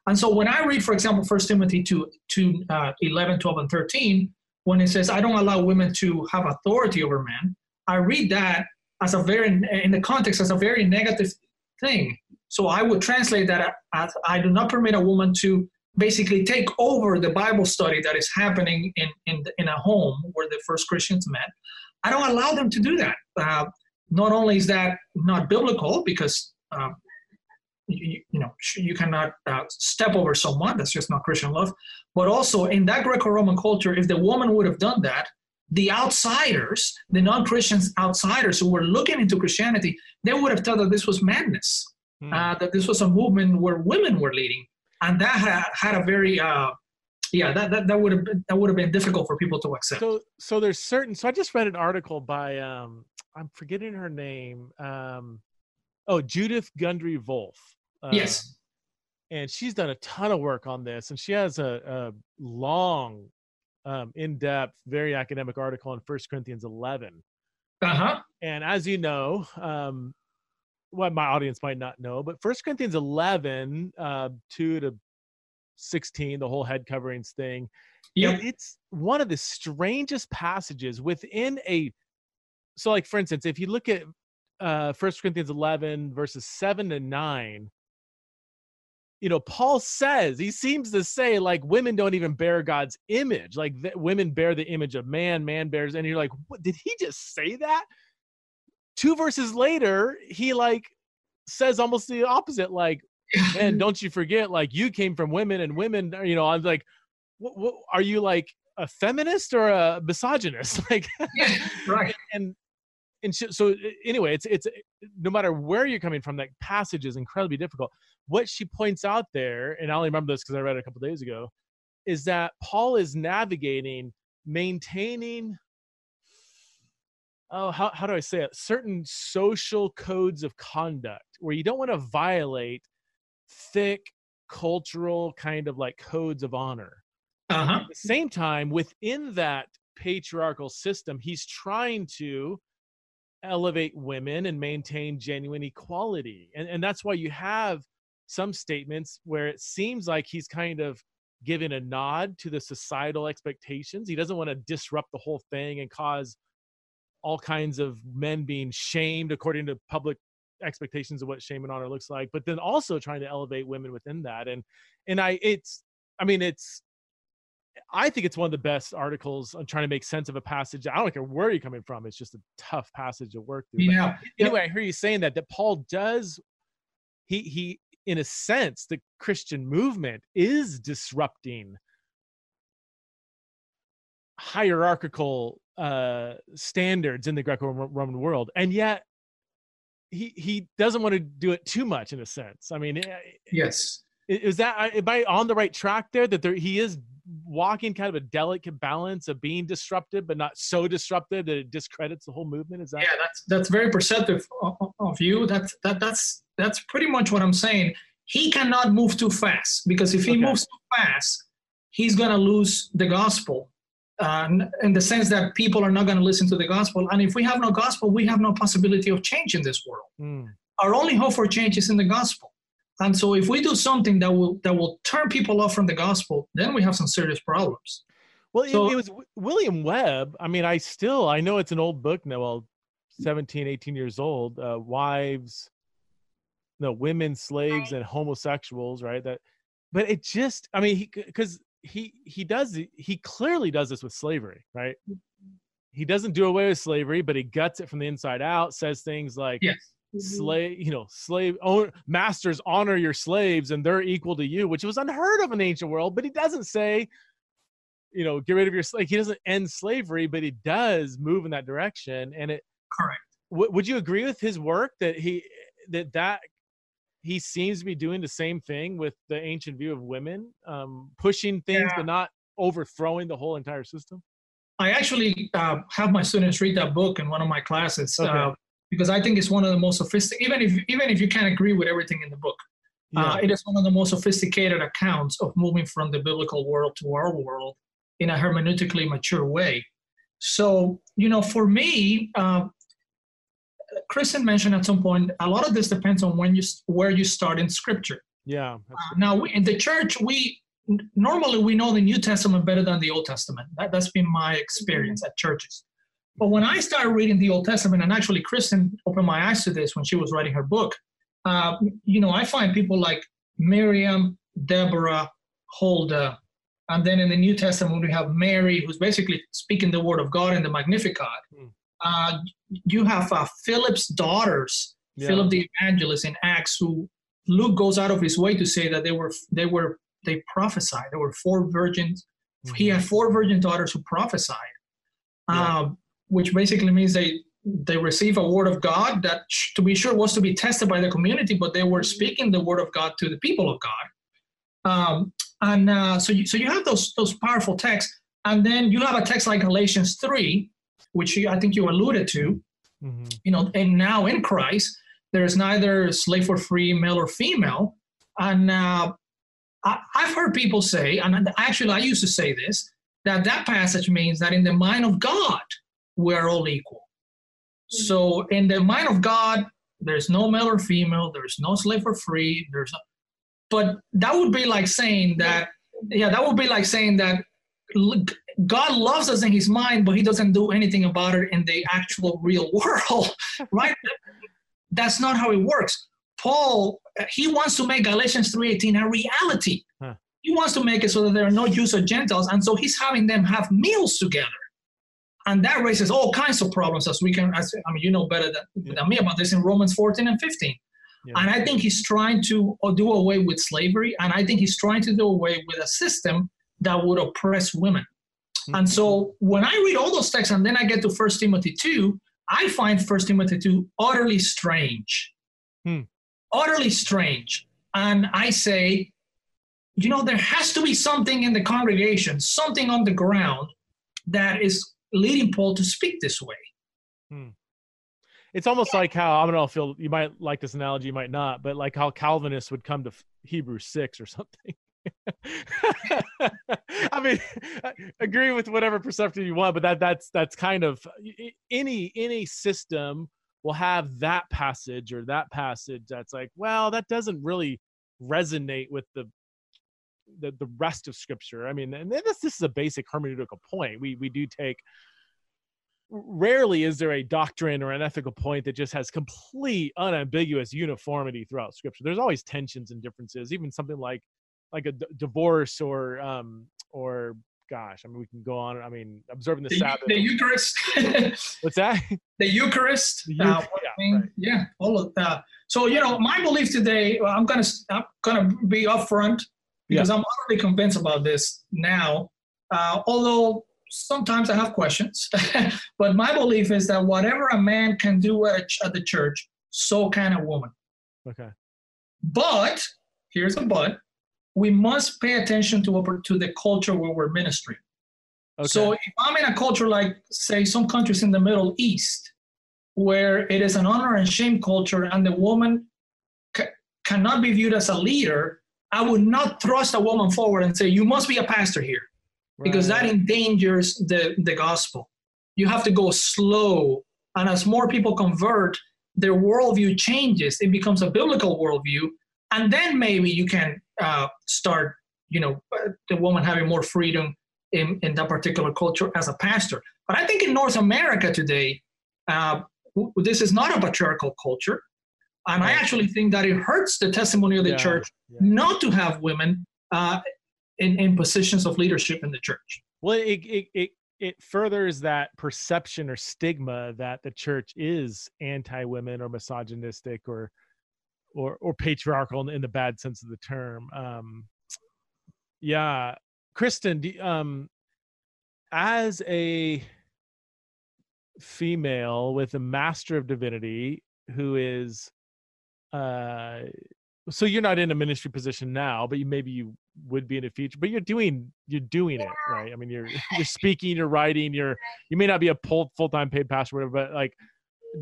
And so when I read, for example, First Timothy 2, 2 uh, 11, 12, and 13, when it says, I don't allow women to have authority over men, I read that as a very, in the context, as a very negative thing. So I would translate that as I do not permit a woman to basically take over the Bible study that is happening in, in, in a home where the first Christians met. I don't allow them to do that. Uh, not only is that not biblical because uh, you, you, know you cannot uh, step over someone that's just not christian love. But also in that greco-roman culture if the woman would have done that the outsiders the non-christians outsiders who were looking into christianity they would have thought that this was madness hmm. uh, that this was a movement where women were leading. And that had, had a very uh, yeah that, that, that would have been, that would have been difficult for people to accept. So so there's certain so i just read an article by um i'm forgetting her name um oh judith gundry volf uh, yes and she's done a ton of work on this and she has a, a long um, in-depth very academic article on first corinthians 11 uh-huh and as you know um, what my audience might not know, but First Corinthians 11, uh, 2 to 16, the whole head coverings thing. Yeah. It's one of the strangest passages within a. So, like, for instance, if you look at uh, 1 Corinthians 11, verses 7 to 9, you know, Paul says, he seems to say, like, women don't even bear God's image. Like, the, women bear the image of man, man bears. And you're like, what, did he just say that? two verses later, he like says almost the opposite. Like, and don't you forget, like you came from women and women, you know, I'm like, what, what are you like a feminist or a misogynist? Like, yeah, right. And, and so anyway, it's, it's no matter where you're coming from, that passage is incredibly difficult. What she points out there, and I only remember this because I read it a couple days ago, is that Paul is navigating maintaining oh how, how do i say it certain social codes of conduct where you don't want to violate thick cultural kind of like codes of honor uh-huh. at the same time within that patriarchal system he's trying to elevate women and maintain genuine equality. And, and that's why you have some statements where it seems like he's kind of giving a nod to the societal expectations. He doesn't want to disrupt the whole thing and cause all kinds of men being shamed according to public expectations of what shame and honor looks like but then also trying to elevate women within that. And and i it's i mean it's i think it's one of the best articles on trying to make sense of a passage. I don't care where you're coming from it's just a tough passage to work through. Yeah but anyway i hear you saying that that paul does he he in a sense the christian movement is disrupting hierarchical uh, standards in the Greco-Roman world, and yet he he doesn't want to do it too much in a sense. I mean, eh, yes, is that am I on the right track there? That there he is walking kind of a delicate balance of being disruptive, but not so disruptive that it discredits the whole movement. Is that? Yeah, that's that's very perceptive of you. That's that that's that's pretty much what I'm saying. He cannot move too fast because if he okay. moves too fast, he's gonna lose the gospel uh, in the sense that people are not going to listen to the gospel. And if we have no gospel, we have no possibility of change in this world. Mm. Our only hope for change is in the gospel. And so, if we do something that will that will turn people off from the gospel, then we have some serious problems. Well, so, it, it was William Webb. I mean, I still I know it's an old book now. Well, 17, 18 years old. Uh, wives, no women, slaves, and homosexuals. Right. That, but it just I mean, he because he he does he clearly does this with slavery, right? Mm-hmm. He doesn't do away with slavery, but he guts it from the inside out. Says things like, yes. Mm-hmm. slave you know slave own, masters honor your slaves and they're equal to you which was unheard of in the ancient world but he doesn't say you know get rid of your like he doesn't end slavery but he does move in that direction and it correct w- would you agree with his work that he that that he seems to be doing the same thing with the ancient view of women, um, pushing things yeah. but not overthrowing the whole entire system? I actually uh, have my students read that book in one of my classes okay. uh, because I think it's one of the most sophisticated. Even if even if you can't agree with everything in the book, uh, yeah. uh, it is one of the most sophisticated accounts of moving from the biblical world to our world in a hermeneutically mature way. So you know, for me, uh, Kristen mentioned at some point, a lot of this depends on when you where you start in Scripture. Yeah. Uh, now, we, in the church, we normally we know the New Testament better than the Old Testament. That, that's been my experience at churches. But when I started reading the Old Testament, and actually Kristen opened my eyes to this when she was writing her book, uh, you know, I find people like Miriam, Deborah, Huldah, and then in the New Testament we have Mary, who's basically speaking the word of God in the Magnificat. Hmm. Uh, you have uh, Philip's daughters, yeah. Philip the evangelist in Acts, who Luke goes out of his way to say that they were they were they prophesied. There were four virgins. Mm-hmm. He had four virgin daughters who prophesied, yeah. um, which basically means they they receive a word of God that, to be sure, was to be tested by the community, but they were speaking the word of God to the people of God. Um, and uh, so, you, so you have those those powerful texts, and then you have a text like Galatians three, which you, I think you alluded to. Mm-hmm. You know, and now in Christ, there is neither slave or free, male or female, and uh, I, I've heard people say, and actually I used to say this, that that passage means that in the mind of God, we're all equal. Mm-hmm. So in the mind of God, there's no male or female, there's no slave or free, there's no, but that would be like saying that, yeah, that would be like saying that God loves us in his mind, but he doesn't do anything about it in the actual real world, right? That's not how it works. Paul, he wants to make Galatians 3.18 a reality. Huh. He wants to make it so that there are no Jews or Gentiles, and so he's having them have meals together and that raises all kinds of problems as we can as i mean you know better than, yeah. than me about this in romans 14 and 15 yeah. and i think he's trying to uh, do away with slavery and i think he's trying to do away with a system that would oppress women mm-hmm. and so when i read all those texts and then i get to first timothy 2 i find first timothy 2 utterly strange hmm. utterly strange and i say you know there has to be something in the congregation something on the ground that is leading Paul to speak this way. Hmm. It's almost yeah. like how I don't know if you you might like this analogy, you might not, but like how Calvinists would come to Hebrews six or something. I mean, agree with whatever perception you want, but that that's that's kind of any any system will have that passage or that passage that's like, well, that doesn't really resonate with the the, the rest of scripture. I mean and this this is a basic hermeneutical point. We we do take rarely is there a doctrine or an ethical point that just has complete unambiguous uniformity throughout scripture. There's always tensions and differences even something like like a d- divorce or um or gosh i mean we can go on i mean observing the, the sabbath the eucharist. What's that? The eucharist, the uh, yeah, right. yeah all of that so you know my belief today i'm gonna i'm gonna be upfront because yeah. I'm utterly convinced about this now. Uh, although sometimes I have questions, but my belief is that whatever a man can do at, at the church, so can a woman. Okay. But here's a but: we must pay attention to to the culture where we're ministering. Okay. So if I'm in a culture like, say, some countries in the Middle East, where it is an honor and shame culture, and the woman ca- cannot be viewed as a leader, I would not thrust a woman forward and say, you must be a pastor here, right. because that endangers the, the gospel. You have to go slow. And as more people convert, their worldview changes. It becomes a biblical worldview. And then maybe you can uh, start, you know, the woman having more freedom in, in that particular culture as a pastor. But I think in North America today, uh, this is not a patriarchal culture. And I actually think that it hurts the testimony of the yeah, church yeah. not to have women uh, in, in positions of leadership in the church. Well, it, it, it, it furthers that perception or stigma that the church is anti-women or misogynistic or or, or patriarchal in the bad sense of the term. Um, yeah, Kristen, do, um, as a female with a master of divinity who is uh so you're not in a ministry position now but you maybe you would be in the future but you're doing you're doing it right? I mean you're you're speaking you're writing you're you may not be a full-time paid pastor whatever but like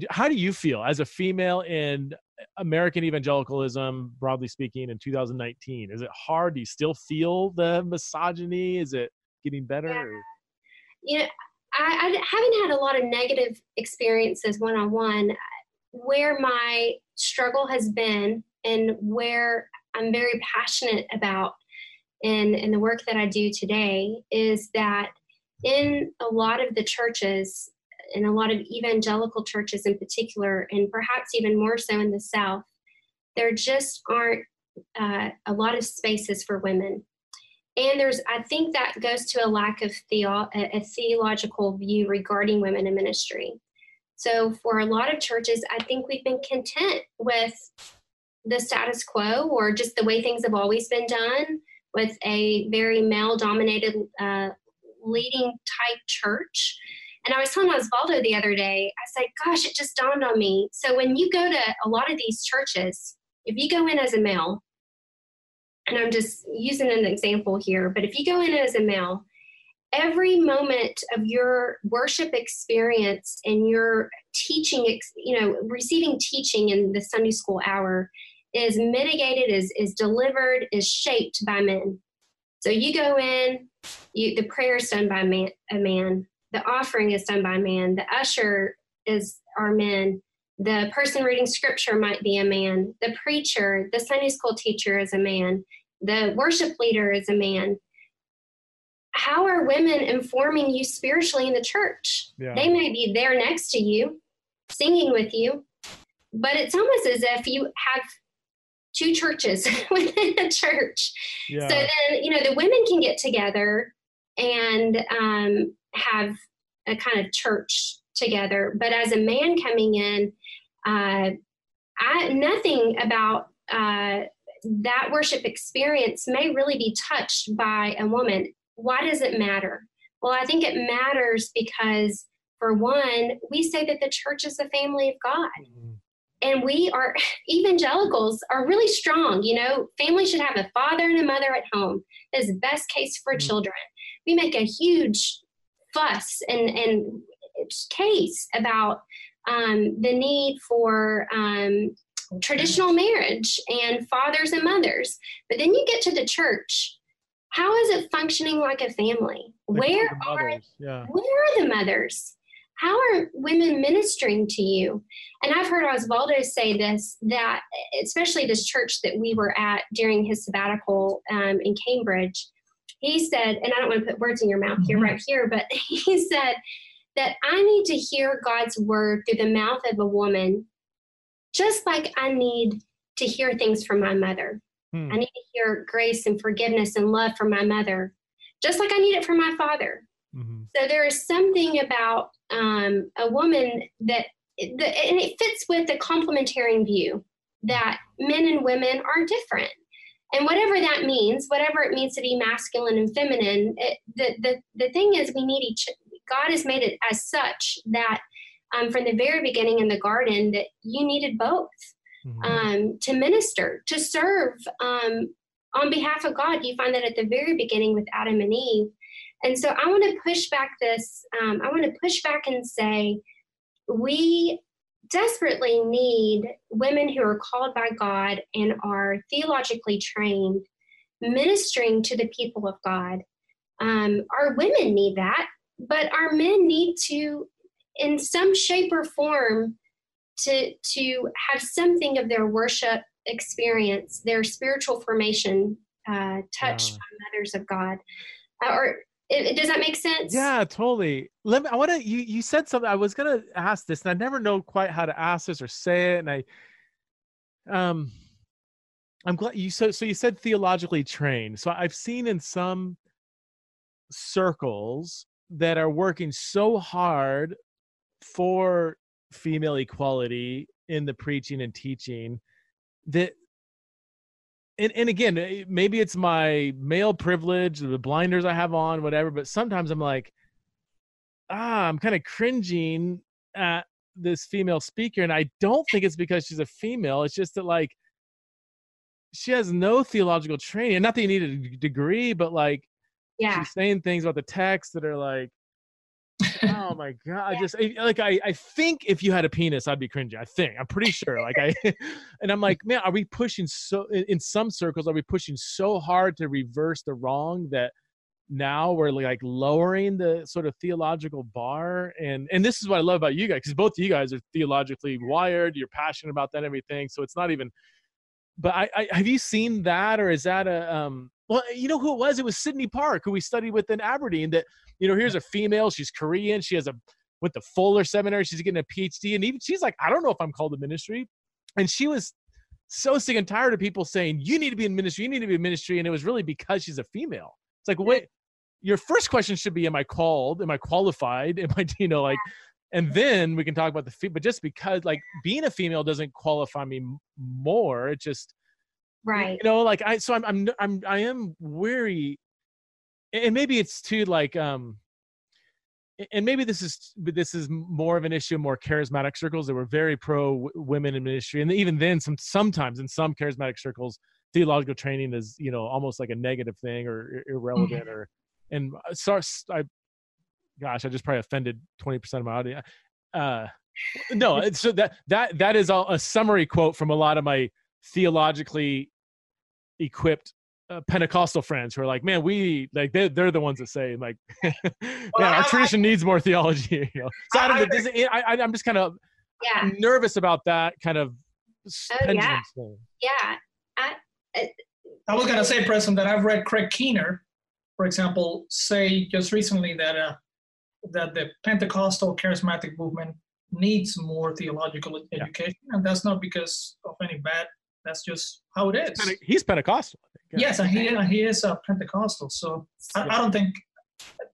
how do you feel as a female in american evangelicalism broadly speaking in 2019 is it hard? Do you still feel the misogyny? Is it getting better yeah. you know I, I haven't had a lot of negative experiences one-on-one where my struggle has been and where I'm very passionate about in, in the work that I do today is that in a lot of the churches, in a lot of evangelical churches in particular, and perhaps even more so in the South, there just aren't uh, a lot of spaces for women. And there's, I think that goes to a lack of theo- a theological view regarding women in ministry. So for a lot of churches, I think we've been content with the status quo or just the way things have always been done with a very male dominated uh, leading type church. And I was telling Osvaldo the other day, I said, gosh, it just dawned on me. So when you go to a lot of these churches, if you go in as a male, and I'm just using an example here, but if you go in as a male, every moment of your worship experience and your teaching, you know, receiving teaching in the Sunday school hour is mitigated, is, is delivered, is shaped by men. So you go in, you, the prayer is done by man, a man, the offering is done by man, the usher is our men, the person reading scripture might be a man, the preacher, the Sunday school teacher is a man, the worship leader is a man. How are women informing you spiritually in the church? Yeah. They may be there next to you, singing with you, but it's almost as if you have two churches within a church. Yeah. So then, you know, the women can get together and um, have a kind of church together. But as a man coming in, uh, I, nothing about uh, that worship experience may really be touched by a woman. Why does it matter? Well, I think it matters because, for one, we say that the church is the family of God. Mm-hmm. And we are, evangelicals are really strong. You know, families should have a father and a mother at home. That is the best case for mm-hmm. children. We make a huge fuss and, and case about um, the need for um, traditional marriage and fathers and mothers. But then you get to the church. How is it functioning like a family? Like where are yeah. where are the mothers? How are women ministering to you? And I've heard Osvaldo say this that especially this church that we were at during his sabbatical um, in Cambridge, he said, and I don't want to put words in your mouth here, mm-hmm. right here, but he said that I need to hear God's word through the mouth of a woman just like I need to hear things from my mother. Hmm. I need to hear grace and forgiveness and love from my mother, just like I need it from my father. Mm-hmm. So there is something about um, a woman that, the, and it fits with the complementarian view that men and women are different. And whatever that means, whatever it means to be masculine and feminine, it, the, the, the thing is, we need each, God has made it as such that um, from the very beginning in the garden that you needed both mm-hmm. um, to minister, to serve um, on behalf of God. You find that at the very beginning with Adam and Eve. And so I want to push back this, um, I want to push back and say, we desperately need women who are called by God and are theologically trained ministering to the people of God. Um, our women need that, but our men need to in some shape or form to to have something of their worship experience, their spiritual formation uh, touched by mothers of God. Uh, or it, does that make sense? Yeah, totally. Let me. I want to. You you said something. I was gonna ask this, and I never know quite how to ask this or say it, and I. Um, I'm glad you so so you said theologically trained. So I've seen in some circles that are working so hard for female equality in the preaching and teaching that and, and again eh, maybe it's my male privilege the blinders i have on whatever but sometimes i'm like ah i'm kind of cringing at this female speaker and i don't think it's because she's a female it's just that like she has no theological training and not that you need a degree but like yeah. she's saying things about the text that are like oh my god! Yeah. Just like I, I think if you had a penis, I'd be cringing. I think I'm pretty sure. Like I, and I'm like, man, are we pushing so? In some circles, are we pushing so hard to reverse the wrong that now we're like lowering the sort of theological bar? And and this is what I love about you guys because both of you guys are theologically wired. You're passionate about that and everything. So it's not even but I, I have you seen that or is that a um well you know who it was it was sydney park who we studied with in aberdeen that you know here's a female she's korean she has a went to fuller seminary she's getting a phd and even she's like i don't know if i'm called to ministry. And she was so sick and tired of people saying you need to be in ministry you need to be in ministry and it was really because she's a female. It's like wait your first question should be am i called am i qualified am i you know like and then we can talk about the fee but just because like being a female doesn't qualify me more it just right. you know like i so i'm i'm, I'm i am weary and maybe it's too like um and maybe this is this is more of an issue in more charismatic circles that were very pro w- women in ministry and even then some sometimes in some charismatic circles theological training is you know almost like a negative thing or irrelevant mm-hmm. or and uh, so i gosh, I just probably offended 20% of my audience. Uh, no, so that, that, that is a, a summary quote from a lot of my theologically equipped uh, Pentecostal friends who are like, man, we like they're, they're the ones that say like, man, well, our I, tradition I, needs more theology. You know, so I, don't know. I, am just kind of yeah. nervous about that kind of oh, yeah. Thing. Yeah. I, I was gonna say, Preston, that I've read Craig Keener, for example, say just recently that uh, that the Pentecostal charismatic movement needs more theological education, yeah. and that's not because of any bad. That's just how it is. He's Pentecostal. Yeah. Yes, and he he is a Pentecostal. So I, I don't think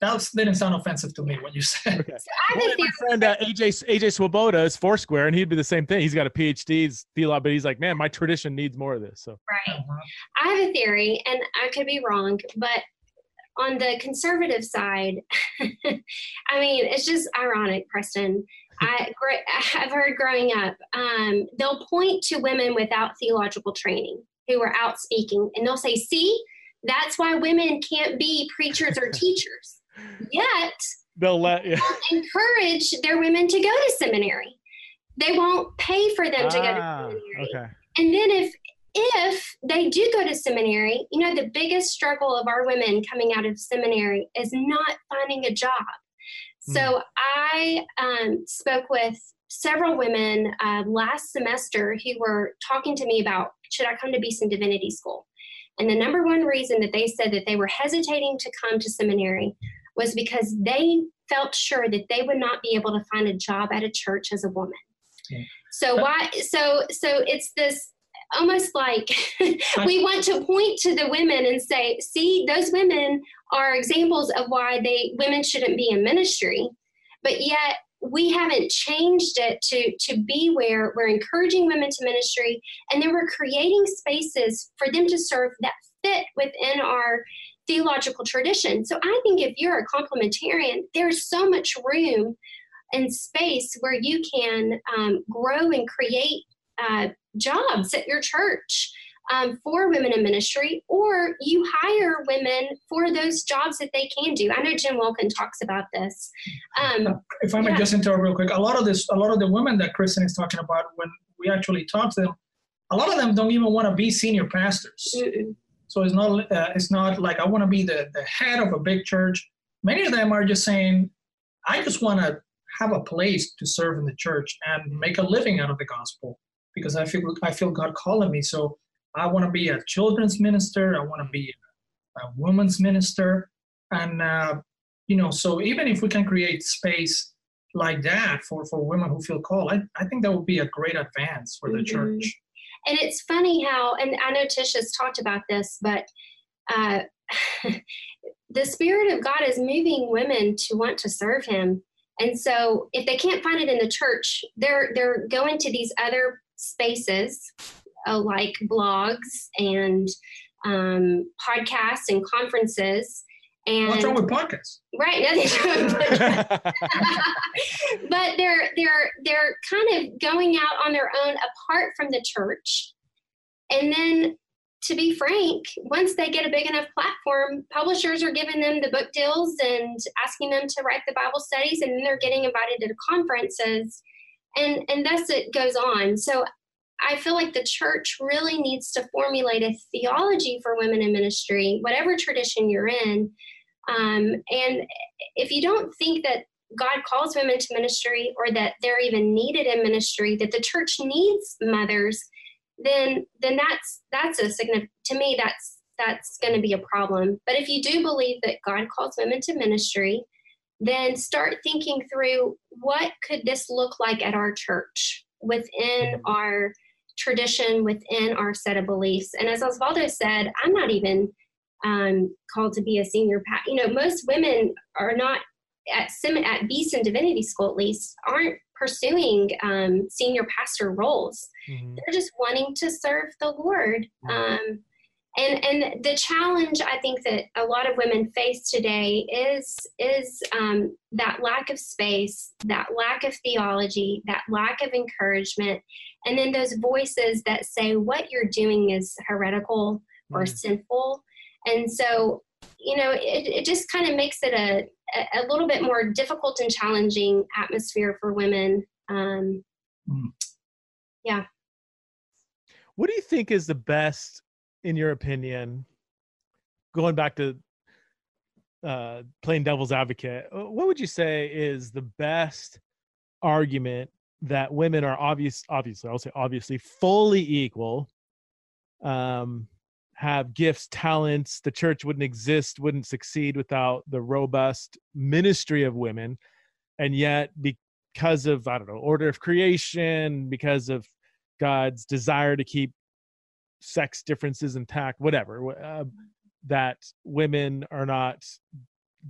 that didn't sound offensive to me what you said. Okay. So well, my friend uh, AJ AJ Swoboda is Foursquare, and he'd be the same thing. He's got a PhD, he's theology, but he's like, man, my tradition needs more of this. So right, uh-huh. I have a theory, and I could be wrong, but on the conservative side, I mean, it's just ironic, Preston. I, I've heard growing up, um, they'll point to women without theological training who are out speaking, and they'll say, "See, that's why women can't be preachers or teachers." Yet they'll let you encourage their women to go to seminary. They won't pay for them ah, to go to ah, seminary. Okay. And then if if they do go to seminary, you know, the biggest struggle of our women coming out of seminary is not finding a job. Mm. So I um, spoke with several women uh, last semester who were talking to me about should I come to Beeson Divinity School? And the number one reason that they said that they were hesitating to come to seminary was because they felt sure that they would not be able to find a job at a church as a woman. Yeah. So why so so it's this almost like we want to point to the women and say, see, those women are examples of why they women shouldn't be in ministry. But yet we haven't changed it to to be where we're encouraging women to ministry and then we're creating spaces for them to serve that fit within our theological tradition. So I think if you're a complementarian, there's so much room and space where you can um, grow and create uh, jobs at your church um, for women in ministry, or you hire women for those jobs that they can do. I know Jen Wilkin talks about this. Um, if I may yeah. just interrupt real quick, a lot of this, a lot of the women that Kristen is talking about, when we actually talk to them, a lot of them don't even want to be senior pastors. Mm-hmm. So it's not, uh, it's not like I want to be the, the head of a big church. Many of them are just saying, I just want to have a place to serve in the church and make a living out of the gospel because I feel I feel God calling me. So I want to be a children's minister. I want to be a, a woman's minister, and uh, you know, so even if we can create space like that for for women who feel called, I, I think that would be a great advance for the mm-hmm. church. And it's funny how, and I know Tish has talked about this, but uh, the Spirit of God is moving women to want to serve Him. And so, if they can't find it in the church, they're they're going to these other spaces like blogs and um, podcasts and conferences. And what's wrong with podcasts? Right, nothing's wrong but they're they're they're kind of going out on their own apart from the church. And then to be frank, once they get a big enough platform, publishers are giving them the book deals and asking them to write the Bible studies, and then they're getting invited to conferences and and thus it goes on so i feel like the church really needs to formulate a theology for women in ministry whatever tradition you're in um, and if you don't think that god calls women to ministry or that they're even needed in ministry that the church needs mothers then then that's that's a significant to me that's that's going to be a problem. But if you do believe that God calls women to ministry, then start thinking through what could this look like at our church within our tradition, within our set of beliefs. And as Osvaldo said, I'm not even um, called to be a senior. Pa- you know, most women are not at Sim at Beeson Divinity School, at least, aren't pursuing um, senior pastor roles. Mm-hmm. They're just wanting to serve the Lord. Um, and and the challenge I think that a lot of women face today is is um, that lack of space, that lack of theology, that lack of encouragement, and then those voices that say what you're doing is heretical or mm. sinful. And so, you know, it, it just kind of makes it a, a little bit more difficult and challenging atmosphere for women. Um, mm. Yeah. What do you think is the best in your opinion, going back to uh, playing devil's advocate, uh, what would you say is the best argument that women are obvious, obviously, I'll say obviously, fully equal, um, have gifts, talents. The church wouldn't exist, wouldn't succeed without the robust ministry of women, and yet because of I don't know order of creation, because of God's desire to keep sex differences intact, whatever, uh, that women are not,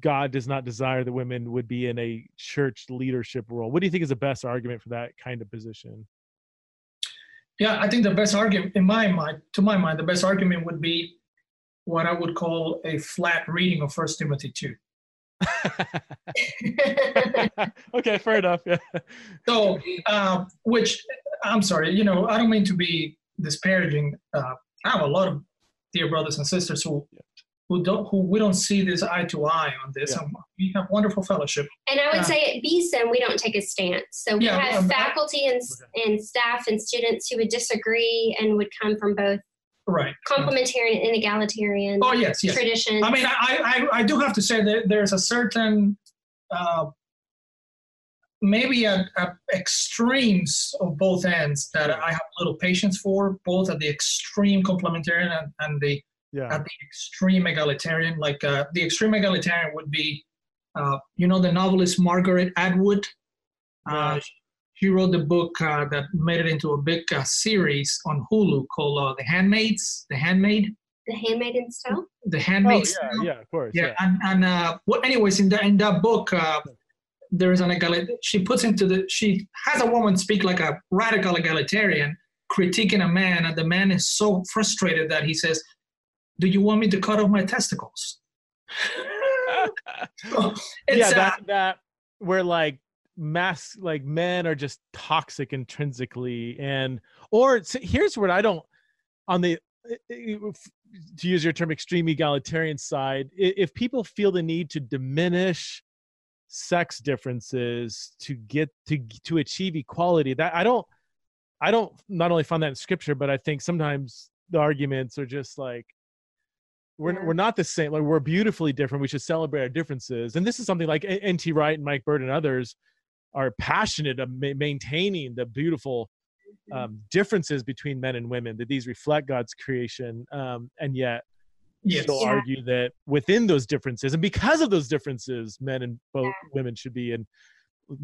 God does not desire that women would be in a church leadership role. What do you think is the best argument for that kind of position? Yeah, I think the best argument, in my mind, to my mind, the best argument would be what I would call a flat reading of First Timothy 2. okay, fair enough. Yeah. So, uh, which I'm sorry, you know, I don't mean to be disparaging. Uh, I have a lot of dear brothers and sisters who who don't who we don't see this eye to eye on this. Yeah. we have wonderful fellowship. And I would uh, say at Beeson we don't take a stance. So we yeah, have um, faculty and okay. and staff and students who would disagree and would come from both right complementarian and egalitarian oh yes, yes. tradition i mean I, I i do have to say that there's a certain uh, maybe at, at, extremes of both ends that I have little patience for, both at the extreme complementarian and, and the yeah. at the extreme egalitarian. Like uh, the extreme egalitarian would be, uh, you know, the novelist Margaret Atwood. Uh, she wrote the book uh, that made it into a big uh, series on Hulu called uh, "The Handmaids." The Handmaid. The Handmaid's Tale. The Handmaid's oh, yeah, Yeah, of course. Yeah, yeah. and and well, anyways, in that in that book, there is an egalitarian. She puts into the. She has a woman speak like a radical egalitarian, critiquing a man, and the man is so frustrated that he says, "Do you want me to cut off my testicles?" so yeah, that uh, that where like mass like men are just toxic intrinsically, and or here's what I don't on the to use your term extreme egalitarian side if people feel the need to diminish sex differences to get to to achieve equality that i don't i don't not only find that in scripture but i think sometimes the arguments are just like we're, yeah. we're not the same like we're beautifully different we should celebrate our differences and this is something like nt wright and mike bird and others are passionate of ma- maintaining the beautiful mm-hmm. um, differences between men and women that these reflect god's creation um, and yet yes. still yeah. argue that within those differences and because of those differences men and both yeah. women should be in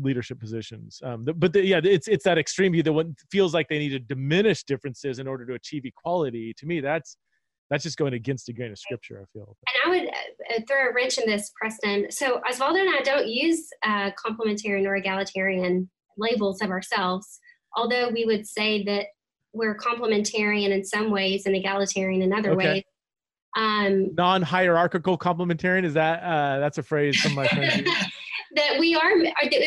leadership positions um, but the, yeah it's it's that extreme view that one feels like they need to diminish differences in order to achieve equality to me that's that's just going against the grain of scripture i feel and i would uh, throw a wrench in this preston so osvaldo and i don't use uh, complementarian or egalitarian labels of ourselves although we would say that we're complementarian in some ways and egalitarian in other okay. ways um, non-hierarchical complementarian is that uh, that's a phrase from my friends. that we are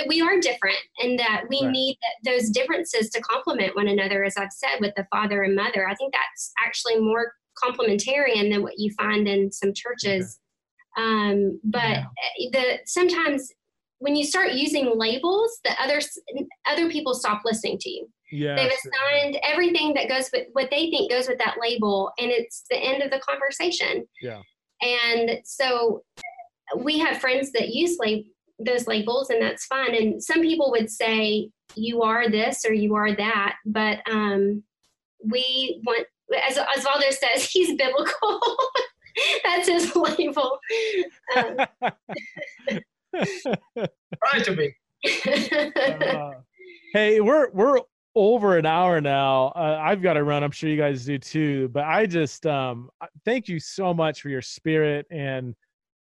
we are different, and that we right. need those differences to complement one another. As I've said with the father and mother, I think that's actually more complementarian than what you find in some churches. Um, but yeah. the sometimes when you start using labels, the others other people stop listening to you. Yeah, They've assigned everything that goes with what they think goes with that label, and it's the end of the conversation. Yeah. And so we have friends that use lab- those labels, and that's fine. And some people would say, you are this or you are that. But um, we want, as Osvaldo says, he's biblical. That's his label. Um, Try to be. Uh, hey, we're we're over an hour now. Uh, I've got to run. I'm sure you guys do too. But I just um, thank you so much for your spirit and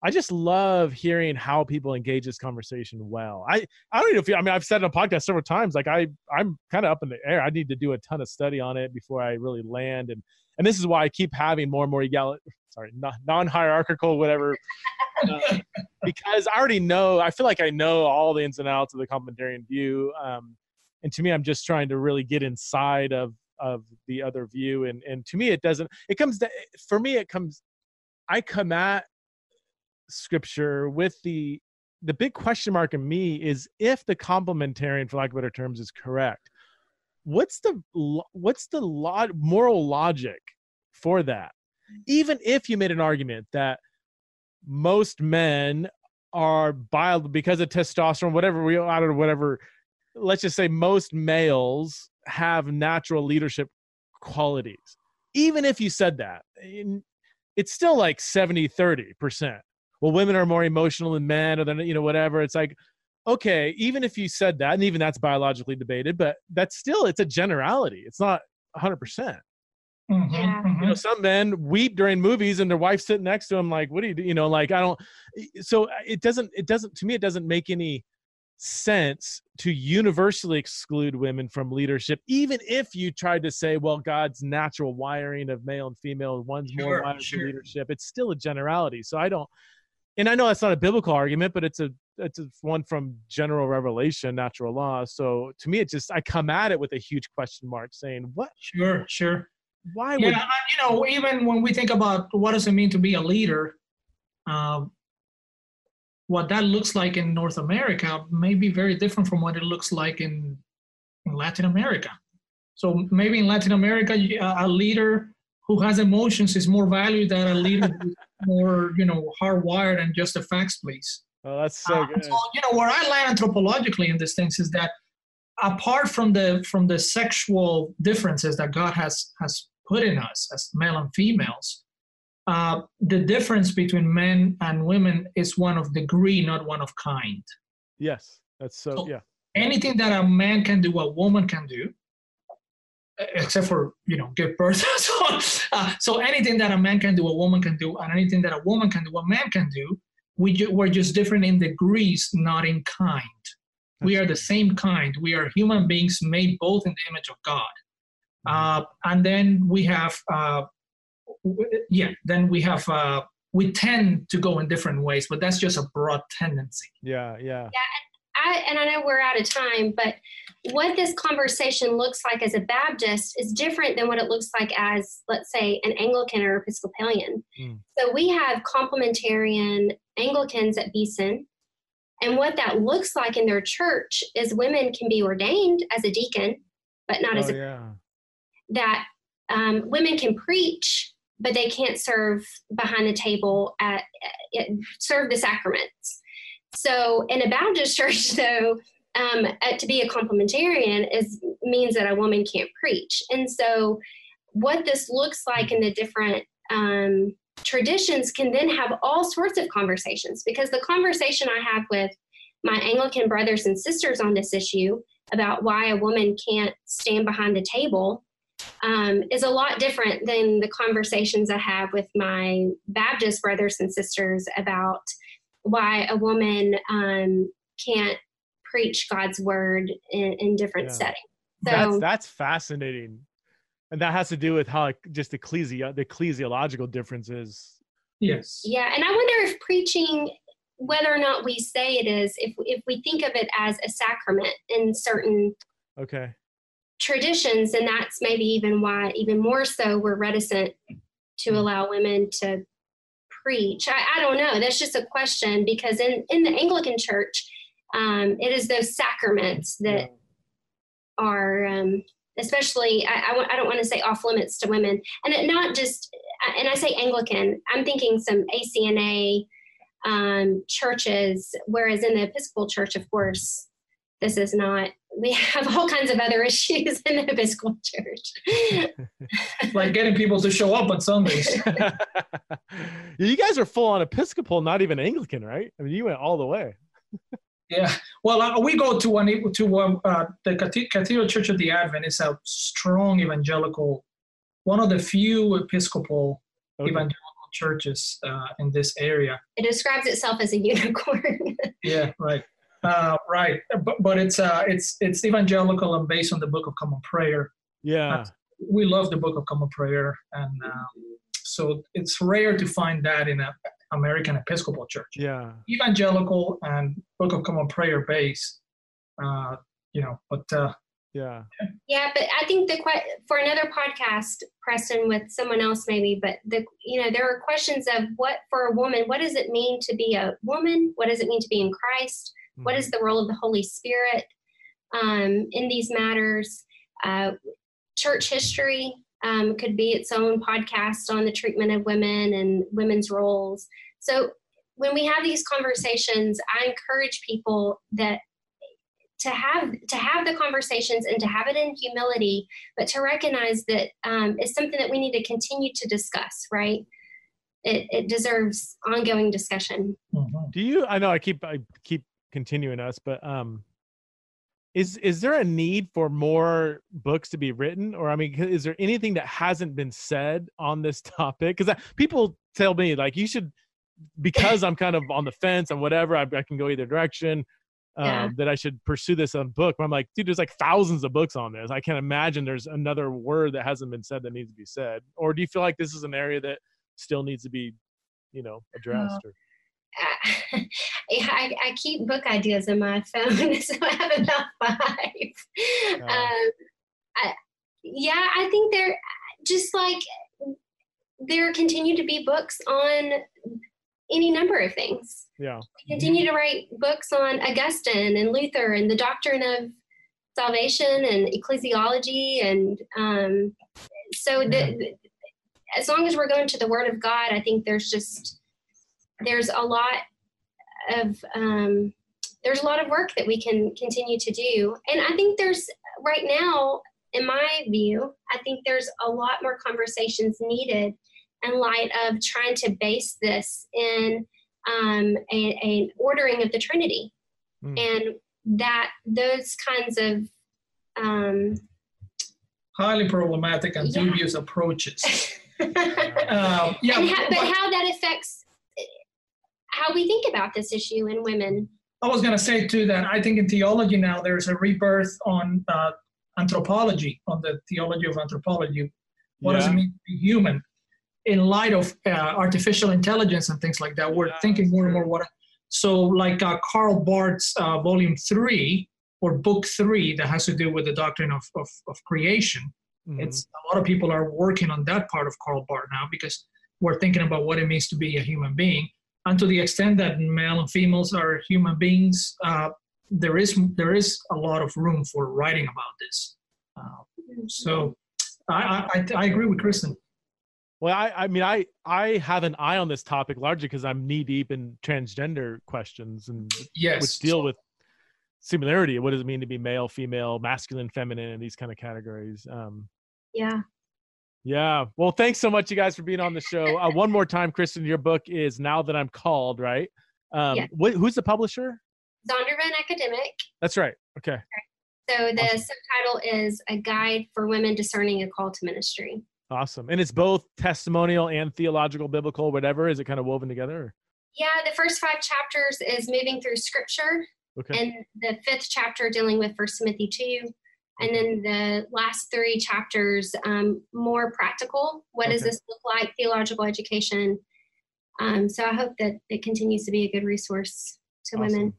I just love hearing how people engage this conversation well. I, I don't even know if I mean I've said it on podcast several times. Like I I'm kind of up in the air. I need to do a ton of study on it before I really land. And and this is why I keep having more and more egal sorry non hierarchical whatever uh, because I already know. I feel like I know all the ins and outs of the complementarian view. Um, and to me, I'm just trying to really get inside of of the other view. And and to me, it doesn't. It comes to, for me. It comes. I come at scripture with the the big question mark in me is if the complementarian for lack of better terms is correct what's the what's the lo- moral logic for that? Even if you made an argument that most men are bio because of testosterone whatever we I don't know whatever let's just say most males have natural leadership qualities. Even if you said that it's still like 70 30 percent. Well, women are more emotional than men, or than you know whatever. It's like, okay, even if you said that, and even that's biologically debated, but that's still it's a generality. It's not 100. percent mm-hmm, yeah. You know, mm-hmm. some men weep during movies and their wife sitting next to them, like, what do you do? You know, like I don't. So it doesn't. It doesn't. To me, it doesn't make any sense to universally exclude women from leadership, even if you tried to say, well, God's natural wiring of male and female, one's sure, more wired sure. for leadership. It's still a generality. So I don't and I know that's not a biblical argument, but it's a it's a one from general revelation, natural law. So to me, it just I come at it with a huge question mark, saying, "What?" Sure, sure. Why would yeah? You know, even when we think about what does it mean to be a leader, um, what that looks like in North America may be very different from what it looks like in, in Latin America. So maybe in Latin America, a leader who has emotions is more valued than a leader who's more, you know, hardwired and just a facts please. Oh, that's so uh, good. So, you know, where I land anthropologically in these things is that apart from the from the sexual differences that God has has put in us as male and females, uh, the difference between men and women is one of degree, not one of kind. Yes, that's so, so yeah. Anything that a man can do, a woman can do except for you know give birth. So, uh, so anything that a man can do a woman can do and anything that a woman can do a man can do we ju- we're just different in degrees not in kind. We are the same kind. We are human beings made both in the image of god. Mm-hmm. uh, and then we have uh, yeah then we have uh, we tend to go in different ways but that's just a broad tendency. Yeah yeah. Yeah I, and I know we're out of time, but what this conversation looks like as a Baptist is different than what it looks like as, let's say, an Anglican or Episcopalian. Mm. So we have complementarian Anglicans at Beeson. And what that looks like in their church is women can be ordained as a deacon, but not oh, as a. Yeah. That um, women can preach, but they can't serve behind the table at, at serve the sacraments. So in a Baptist church, though, um, uh, to be a complementarian is means that a woman can't preach. And so what this looks like in the different um, traditions can then have all sorts of conversations because the conversation I have with my Anglican brothers and sisters on this issue about why a woman can't stand behind the table um, is a lot different than the conversations I have with my Baptist brothers and sisters about why a woman um, can't preach God's word in, in different yeah. settings. So, that's that's fascinating, and that has to do with how just ecclesi- the ecclesiological differences. Yes. Yeah, and I wonder if preaching, whether or not we say it is, if if we think of it as a sacrament in certain okay traditions, and that's maybe even why, even more so, we're reticent to hmm. allow women to preach? I, I don't know. That's just a question because in, in the Anglican Church, um, it is those sacraments that are, um, especially, I, I, I, don't want to say off limits to women. And it, not just, and I say Anglican, I'm thinking some ACNA um, churches, whereas in the Episcopal Church, of course, this is not we have all kinds of other issues in the Episcopal Church. like getting people to show up on Sundays. you guys are full on Episcopal, not even Anglican, right? I mean, you went all the way. Yeah. Well, uh, we go to one to uh, the Cathedral Church of the Advent. It's a strong evangelical, one of the few Episcopal okay. evangelical churches uh, in this area. It describes itself as a unicorn. yeah, right. Uh, right, but, but it's uh, it's it's evangelical and based on the Book of Common Prayer. Yeah, we love the Book of Common Prayer, and um, so it's rare to find that in an American Episcopal Church. Yeah, evangelical and Book of Common Prayer base. Uh, you know, but uh, yeah, yeah, but I think the for another podcast, Preston, with someone else maybe, but the you know there are questions of what for a woman, what does it mean to be a woman? What does it mean to be in Christ? Mm-hmm. What is the role of the Holy Spirit um, in these matters? Uh, church history um, could be its own podcast on the treatment of women and women's roles. So when we have these conversations, I encourage people that to have to have the conversations and to have it in humility, but to recognize that um, it's something that we need to continue to discuss. Right? It, it deserves ongoing discussion. Mm-hmm. Do you? I know I keep I keep continuing us, but um, is is there a need for more books to be written, or I mean, is there anything that hasn't been said on this topic? Because people tell me like you should, because I'm kind of on the fence and whatever, I, I can go either direction. Um, yeah. that I should pursue this on book. But I'm like, dude, there's like thousands of books on this. I can't imagine there's another word that hasn't been said that needs to be said. Or do you feel like this is an area that still needs to be, you know, addressed? Or? I, I, keep book ideas in my phone, so I have about five. Oh. Um, I, yeah, I think there, just like there continue to be books on any number of things. Yeah. We continue to write books on Augustine and Luther and the doctrine of salvation and ecclesiology and um, so the, the, as long as we're going to the Word of God, I think there's just there's a lot of um, there's a lot of work that we can continue to do and i think there's right now in my view i think there's a lot more conversations needed in light of trying to base this in um, an ordering of the trinity mm. and that those kinds of um, highly problematic and yeah. dubious approaches um, yeah, how, but how that affects how we think about this issue in women. I was going to say too that I think in theology now there's a rebirth on uh, anthropology, on the theology of anthropology. What yeah. does it mean to be human? In light of uh, artificial intelligence and things like that, we're yeah, thinking more and more what. So, like uh, Karl Barth's uh, volume three or book three that has to do with the doctrine of, of, of creation. Mm-hmm. It's a lot of people are working on that part of Karl Barth now because we're thinking about what it means to be a human being and to the extent that male and females are human beings, uh, there is there is a lot of room for writing about this. Uh, so I, I, I agree with Kristen. Well, I, I mean, I, I have an eye on this topic largely because I'm knee deep in transgender questions and yes. which deal with similarity. What does it mean to be male, female, masculine, feminine, and these kind of categories? Um, yeah. Yeah. Well, thanks so much, you guys, for being on the show. Uh, one more time, Kristen, your book is Now That I'm Called, right? Um, yeah. Wh- who's the publisher? Zondervan Academic. That's right. Okay. So the awesome. subtitle is A Guide for Women Discerning a Call to Ministry. Awesome. And it's both testimonial and theological, biblical, whatever. Is it kind of woven together? Yeah, the first five chapters is moving through scripture. Okay. And the fifth chapter dealing with First Timothy 2 and then the last three chapters um, more practical what okay. does this look like theological education um, so i hope that it continues to be a good resource to awesome. women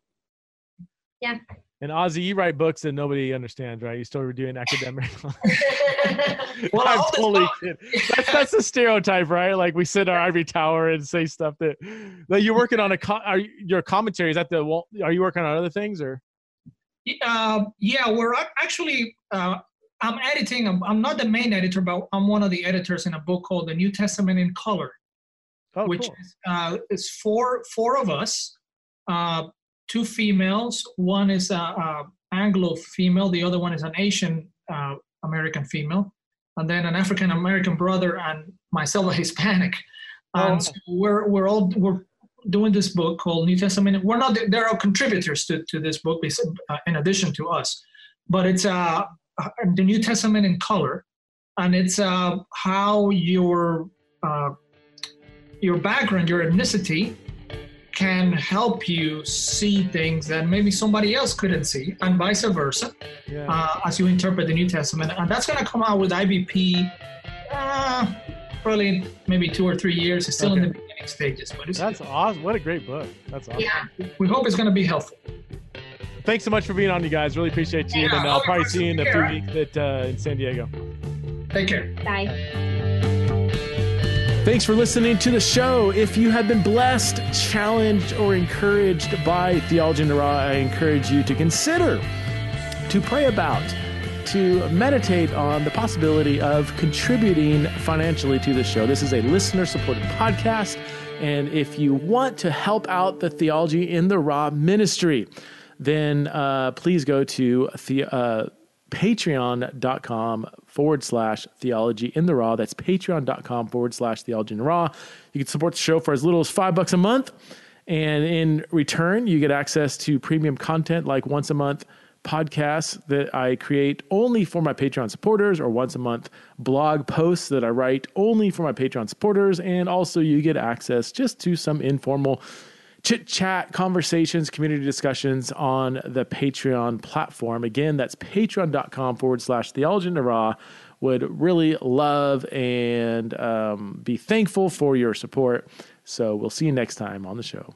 yeah and Ozzie, you write books that nobody understands, right? You still doing academic. well, I'm totally kidding. That's, that's the stereotype, right? Like we sit in our ivory tower and say stuff that, that you're working on a are your commentary. Is that the are you working on other things or? Uh, yeah, we're actually. Uh, I'm editing. I'm, I'm, not the main editor, but I'm one of the editors in a book called The New Testament in Color, oh, which cool. is, uh, is four four of us, uh, two females. One is a, a, Anglo female, the other one is an Asian uh, American female, and then an African American brother, and myself, a Hispanic. Oh, and so we're we're all we're doing this book called New Testament. We're not there are contributors to, to this book uh, in addition to us, but it's uh, the New Testament in color, and it's uh, how your uh, your background, your ethnicity, can help you see things that maybe somebody else couldn't see, and vice versa, yeah. uh, as you interpret the New Testament. And that's going to come out with IVP. Uh, probably maybe two or three years. It's still okay. in the stages, but it's that's awesome. What a great book! That's awesome. Yeah, we hope it's going to be helpful. Thanks so much for being on, you guys. Really appreciate you, yeah, and I'll probably see you in a few weeks at, uh, in San Diego. Take care. Bye. Thanks for listening to the show. If you have been blessed, challenged, or encouraged by Theology in the Raw, I encourage you to consider, to pray about, to meditate on the possibility of contributing financially to the show. This is a listener supported podcast. And if you want to help out the Theology in the Raw ministry, then uh, please go to the, uh, patreon.com forward slash theology in the raw. That's patreon.com forward slash theology in the raw. You can support the show for as little as five bucks a month. And in return, you get access to premium content like once a month podcasts that I create only for my Patreon supporters, or once a month blog posts that I write only for my Patreon supporters. And also, you get access just to some informal chit chat, conversations, community discussions on the Patreon platform. Again, that's patreon.com forward slash theology the raw. Would really love and um, be thankful for your support. So we'll see you next time on the show.